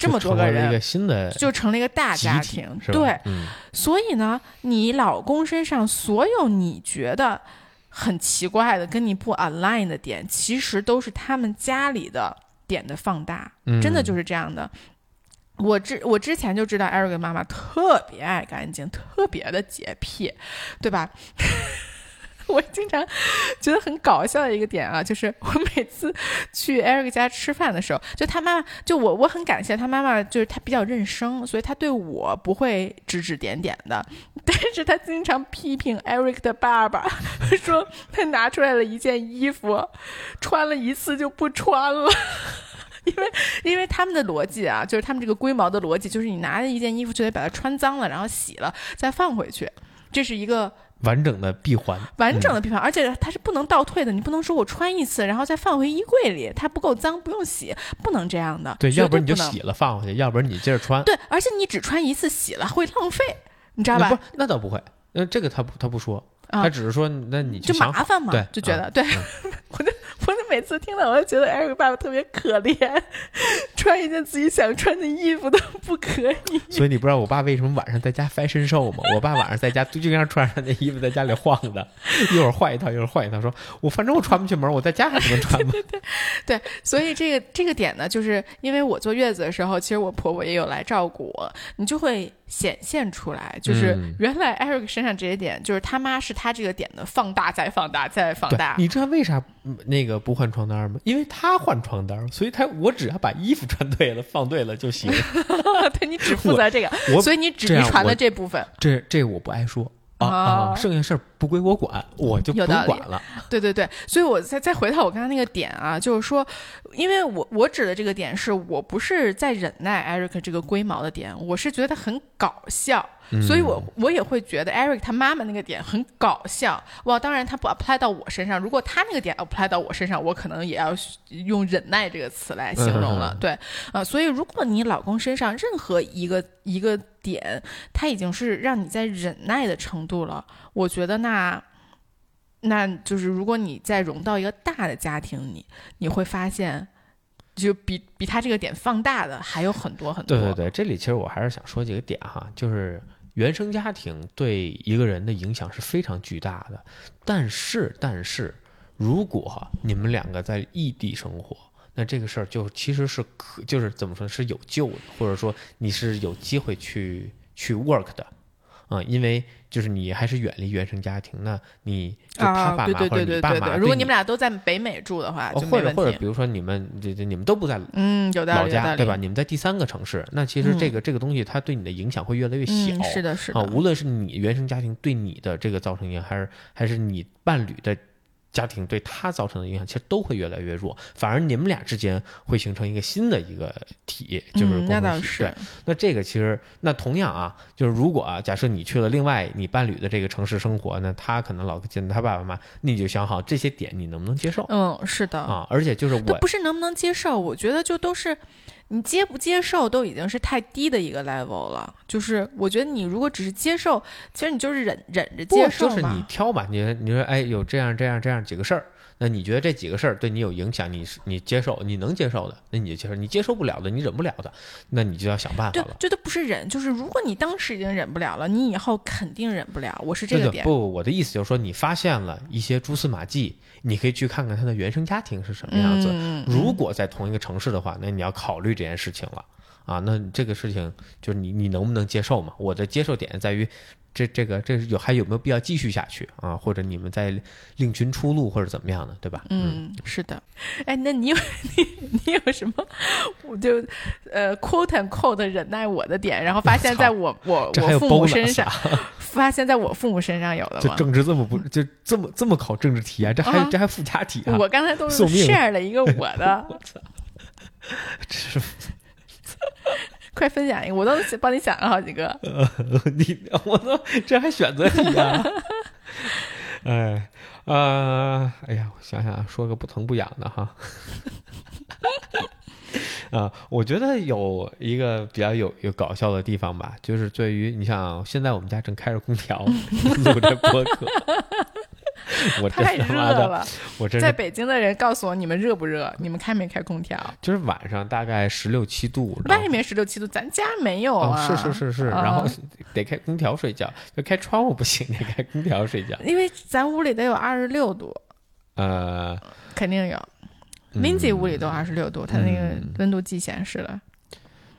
这么多个人，一个新的就成了一个大家庭，对，所以呢，你老公身上所有你觉得很奇怪的、跟你不 align 的点，其实都是他们家里的点的放大，真的就是这样的。我之我之前就知道，Eric 妈妈特别爱干净，特别的洁癖，对吧？我经常觉得很搞笑的一个点啊，就是我每次去 Eric 家吃饭的时候，就他妈妈，就我我很感谢他妈妈，就是他比较认生，所以他对我不会指指点点的，但是他经常批评 Eric 的爸爸，说他拿出来了一件衣服，穿了一次就不穿了，因为因为他们的逻辑啊，就是他们这个龟毛的逻辑，就是你拿着一件衣服就得把它穿脏了，然后洗了再放回去，这是一个。完整的闭环，完整的闭环，而且它是不能倒退的。你不能说我穿一次，然后再放回衣柜里，它不够脏，不用洗，不能这样的。对，要不然你就洗了放回去，要不然你接着穿。对，而且你只穿一次，洗了会浪费，你知道吧？不，那倒不会。那这个他不，他不说。他只是说，那你就麻烦嘛，就觉得对。我就我就每次听到，我就觉得艾瑞爸爸特别可怜，穿一件自己想穿的衣服都不可以。所以你不知道我爸为什么晚上在家 fashion show 吗？我爸晚上在家就经常穿上那衣服在家里晃的，一会儿换一套，一会儿换一套。说我反正我穿不进门，我在家还不能穿吗？对对对，所以这个这个点呢，就是因为我坐月子的时候，其实我婆婆也有来照顾我，你就会显现出来，就是原来 Eric 身上这些点，就是他妈是。他这个点的放大再放大再放大，你知道为啥那个不换床单吗？因为他换床单，所以他我只要把衣服穿对了放对了就行。对你只负责这个，所以你只遗传了这部分。这这我不爱说。啊，剩下事儿不归我管，我就不管了。对对对，所以我再再回到我刚才那个点啊，就是说，因为我我指的这个点是我不是在忍耐 Eric 这个龟毛的点，我是觉得他很搞笑，所以我我也会觉得 Eric 他妈妈那个点很搞笑。哇，当然他不 apply 到我身上，如果他那个点 apply 到我身上，我可能也要用忍耐这个词来形容了。对，啊，所以如果你老公身上任何一个一个。点，他已经是让你在忍耐的程度了。我觉得那，那就是如果你再融到一个大的家庭，你你会发现，就比比他这个点放大的还有很多很多。对对对，这里其实我还是想说几个点哈，就是原生家庭对一个人的影响是非常巨大的。但是，但是如果你们两个在异地生活，那这个事儿就其实是可，就是怎么说是有救的，或者说你是有机会去去 work 的，啊，因为就是你还是远离原生家庭，那你就他爸妈或者你爸妈，如果你们俩都在北美住的话，或者或者比如说你们这这你们都不在嗯老家对吧？你们在第三个城市，那其实这个这个东西它对你的影响会越来越小，是的，是的啊，无论是你原生家庭对你的这个造成影响，还是还是你伴侣的。家庭对他造成的影响其实都会越来越弱，反而你们俩之间会形成一个新的一个体，就是那倒是。那这个其实，那同样啊，就是如果啊，假设你去了另外你伴侣的这个城市生活，那他可能老见他爸爸妈妈，那你就想好这些点你能不能接受？嗯，是的啊，而且就是我不是能不能接受，我觉得就都是。你接不接受都已经是太低的一个 level 了，就是我觉得你如果只是接受，其实你就是忍忍着接受就是你挑吧，你你说哎有这样这样这样几个事儿，那你觉得这几个事儿对你有影响，你是你接受，你能接受的，那你就接受；你接受不了的，你忍不了的，那你就要想办法了。这都不是忍，就是如果你当时已经忍不了了，你以后肯定忍不了。我是这个点。不，我的意思就是说，你发现了一些蛛丝马迹。你可以去看看他的原生家庭是什么样子。如果在同一个城市的话，那你要考虑这。这件事情了啊。那这个事情就是你你能不能接受嘛？我的接受点在于。这这个这有还有没有必要继续下去啊？或者你们再另寻出路，或者怎么样的，对吧？嗯，是的。哎，那你有 你你有什么？我就呃，quote and quote 忍耐我的点，然后发现在 我我我父母身上，发现在我父母身上有的吗？政治这么不就这么这么考政治题啊？这还这还附加题啊？我刚才都是 share 了一个我的。我操！这是。快分享一个，我都帮你想了好几个。你 我都这还选择题啊？哎啊，哎呀，我想想，说个不疼不痒的哈。啊，我觉得有一个比较有有搞笑的地方吧，就是对于你像现在我们家正开着空调录着播客。我太热了，我真在北京的人告诉我，你们热不热？你们开没开空调？就是晚上大概十六七度，外面十六七度，咱家没有啊。是是是是，然后得开空调睡觉，就开窗户不行，得开空调睡觉。因为咱屋里得有二十六度，呃，肯定有。Lindsay 屋里都二十六度，他那个温度计显示了。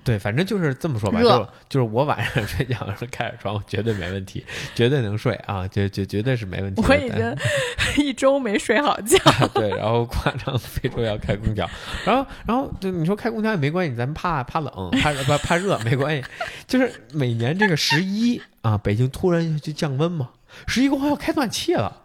对，反正就是这么说吧，就就是我晚上 睡觉的时候开着窗，绝对没问题，绝对能睡啊，绝绝绝对是没问题。我已经 一周没睡好觉。对，然后夸张非说要开空调，然后然后就你说开空调也没关系，咱们怕怕冷，怕怕怕热没关系，就是每年这个十一啊，北京突然就降温嘛，十一过后要开暖气了，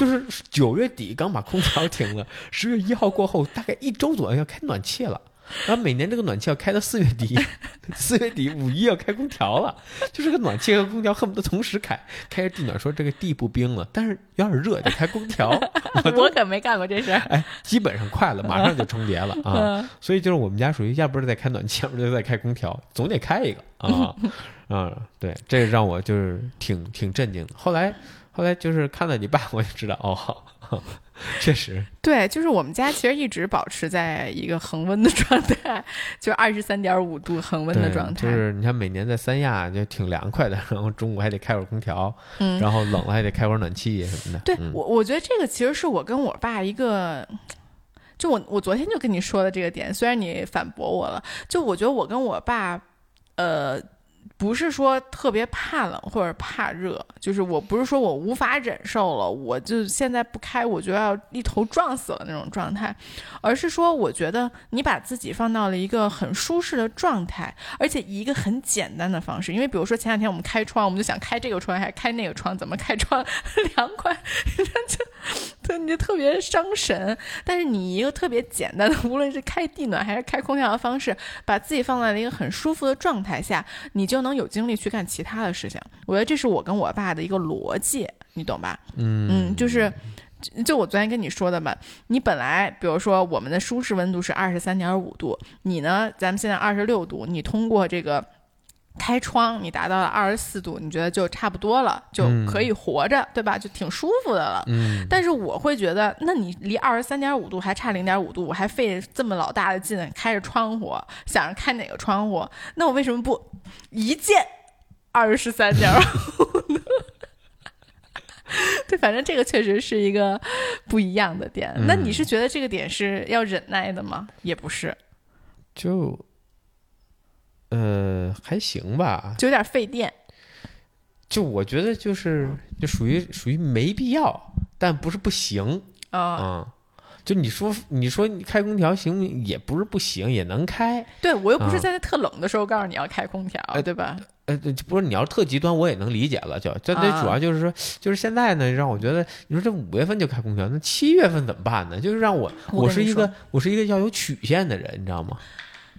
就是九月底刚把空调停了，十月一号过后大概一周左右要开暖气了。然后每年这个暖气要开到四月底，四月底五一要开空调了，就是个暖气和空调恨不得同时开。开着地暖说这个地不冰了，但是有点热，得开空调。我可没干过这事儿。哎，基本上快了，马上就重叠了啊！所以就是我们家属于要不是在开暖气，要不就在开空调，总得开一个啊 啊！对，这让我就是挺挺震惊的。后来后来就是看到你爸，我就知道哦。确实，对，就是我们家其实一直保持在一个恒温的状态，就二十三点五度恒温的状态。就是你看，每年在三亚就挺凉快的，然后中午还得开会儿空调，嗯，然后冷了还得开会儿暖气什么的。对我，我觉得这个其实是我跟我爸一个，就我我昨天就跟你说的这个点，虽然你反驳我了，就我觉得我跟我爸，呃。不是说特别怕冷或者怕热，就是我不是说我无法忍受了，我就现在不开，我就要一头撞死了那种状态，而是说我觉得你把自己放到了一个很舒适的状态，而且以一个很简单的方式，因为比如说前两天我们开窗，我们就想开这个窗还是开那个窗，怎么开窗？凉快，就就你就特别伤神。但是你一个特别简单的，无论是开地暖还是开空调的方式，把自己放在了一个很舒服的状态下，你就。能有精力去干其他的事情，我觉得这是我跟我爸的一个逻辑，你懂吧？嗯嗯，就是，就我昨天跟你说的嘛，你本来比如说我们的舒适温度是二十三点五度，你呢，咱们现在二十六度，你通过这个。开窗，你达到了二十四度，你觉得就差不多了，就可以活着，对吧？就挺舒服的了。嗯。但是我会觉得，那你离二十三点五度还差零点五度，我还费这么老大的劲开着窗户，想着开哪个窗户？那我为什么不一键二十三点五呢？对，反正这个确实是一个不一样的点。那你是觉得这个点是要忍耐的吗？也不是。就。呃，还行吧，就有点费电。就我觉得，就是就属于属于没必要，但不是不行啊。就你说，你说你开空调行，也不是不行，也能开。对我又不是在那特冷的时候告诉你要开空调，对吧？呃，不是你要特极端，我也能理解了。就就那主要就是说，就是现在呢，让我觉得，你说这五月份就开空调，那七月份怎么办呢？就是让我，我是一个，我是一个要有曲线的人，你知道吗？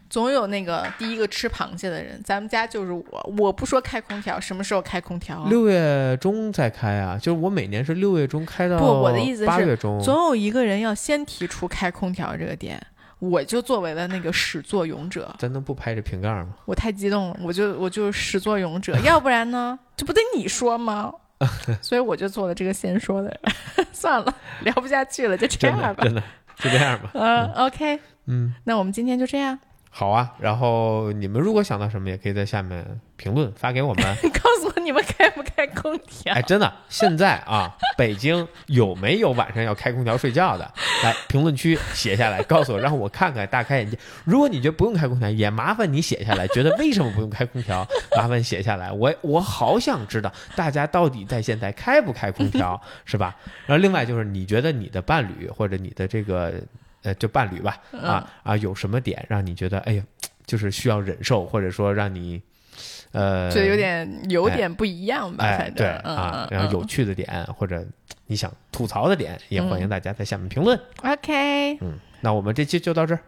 总有那个第一个吃螃蟹的人，咱们家就是我。我不说开空调，什么时候开空调？六月中再开啊，就是我每年是六月中开到不，我的意思是八月中。总有一个人要先提出开空调这个点，我就作为了那个始作俑者。咱能不拍这瓶盖吗？我太激动了，我就我就始作俑者，要不然呢，这不得你说吗？所以我就做了这个先说的人。算了，聊不下去了，就这样吧。真的，就这样吧。嗯，OK，嗯，那我们今天就这样。好啊，然后你们如果想到什么，也可以在下面评论发给我们。告诉我你。们开不开空调？哎，真的，现在啊，北京有没有晚上要开空调睡觉的？来评论区写下来，告诉我，让我看看，大开眼界。如果你觉得不用开空调，也麻烦你写下来，觉得为什么不用开空调？麻烦写下来，我我好想知道大家到底在现在开不开空调，是吧？然后另外就是，你觉得你的伴侣或者你的这个呃，就伴侣吧，啊啊，有什么点让你觉得哎呀，就是需要忍受，或者说让你。呃，就有点有点不一样吧，反正对啊，然后有趣的点或者你想吐槽的点，也欢迎大家在下面评论。OK，嗯，那我们这期就到这儿，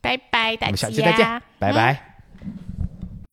拜拜，大家，我们下期再见，拜拜。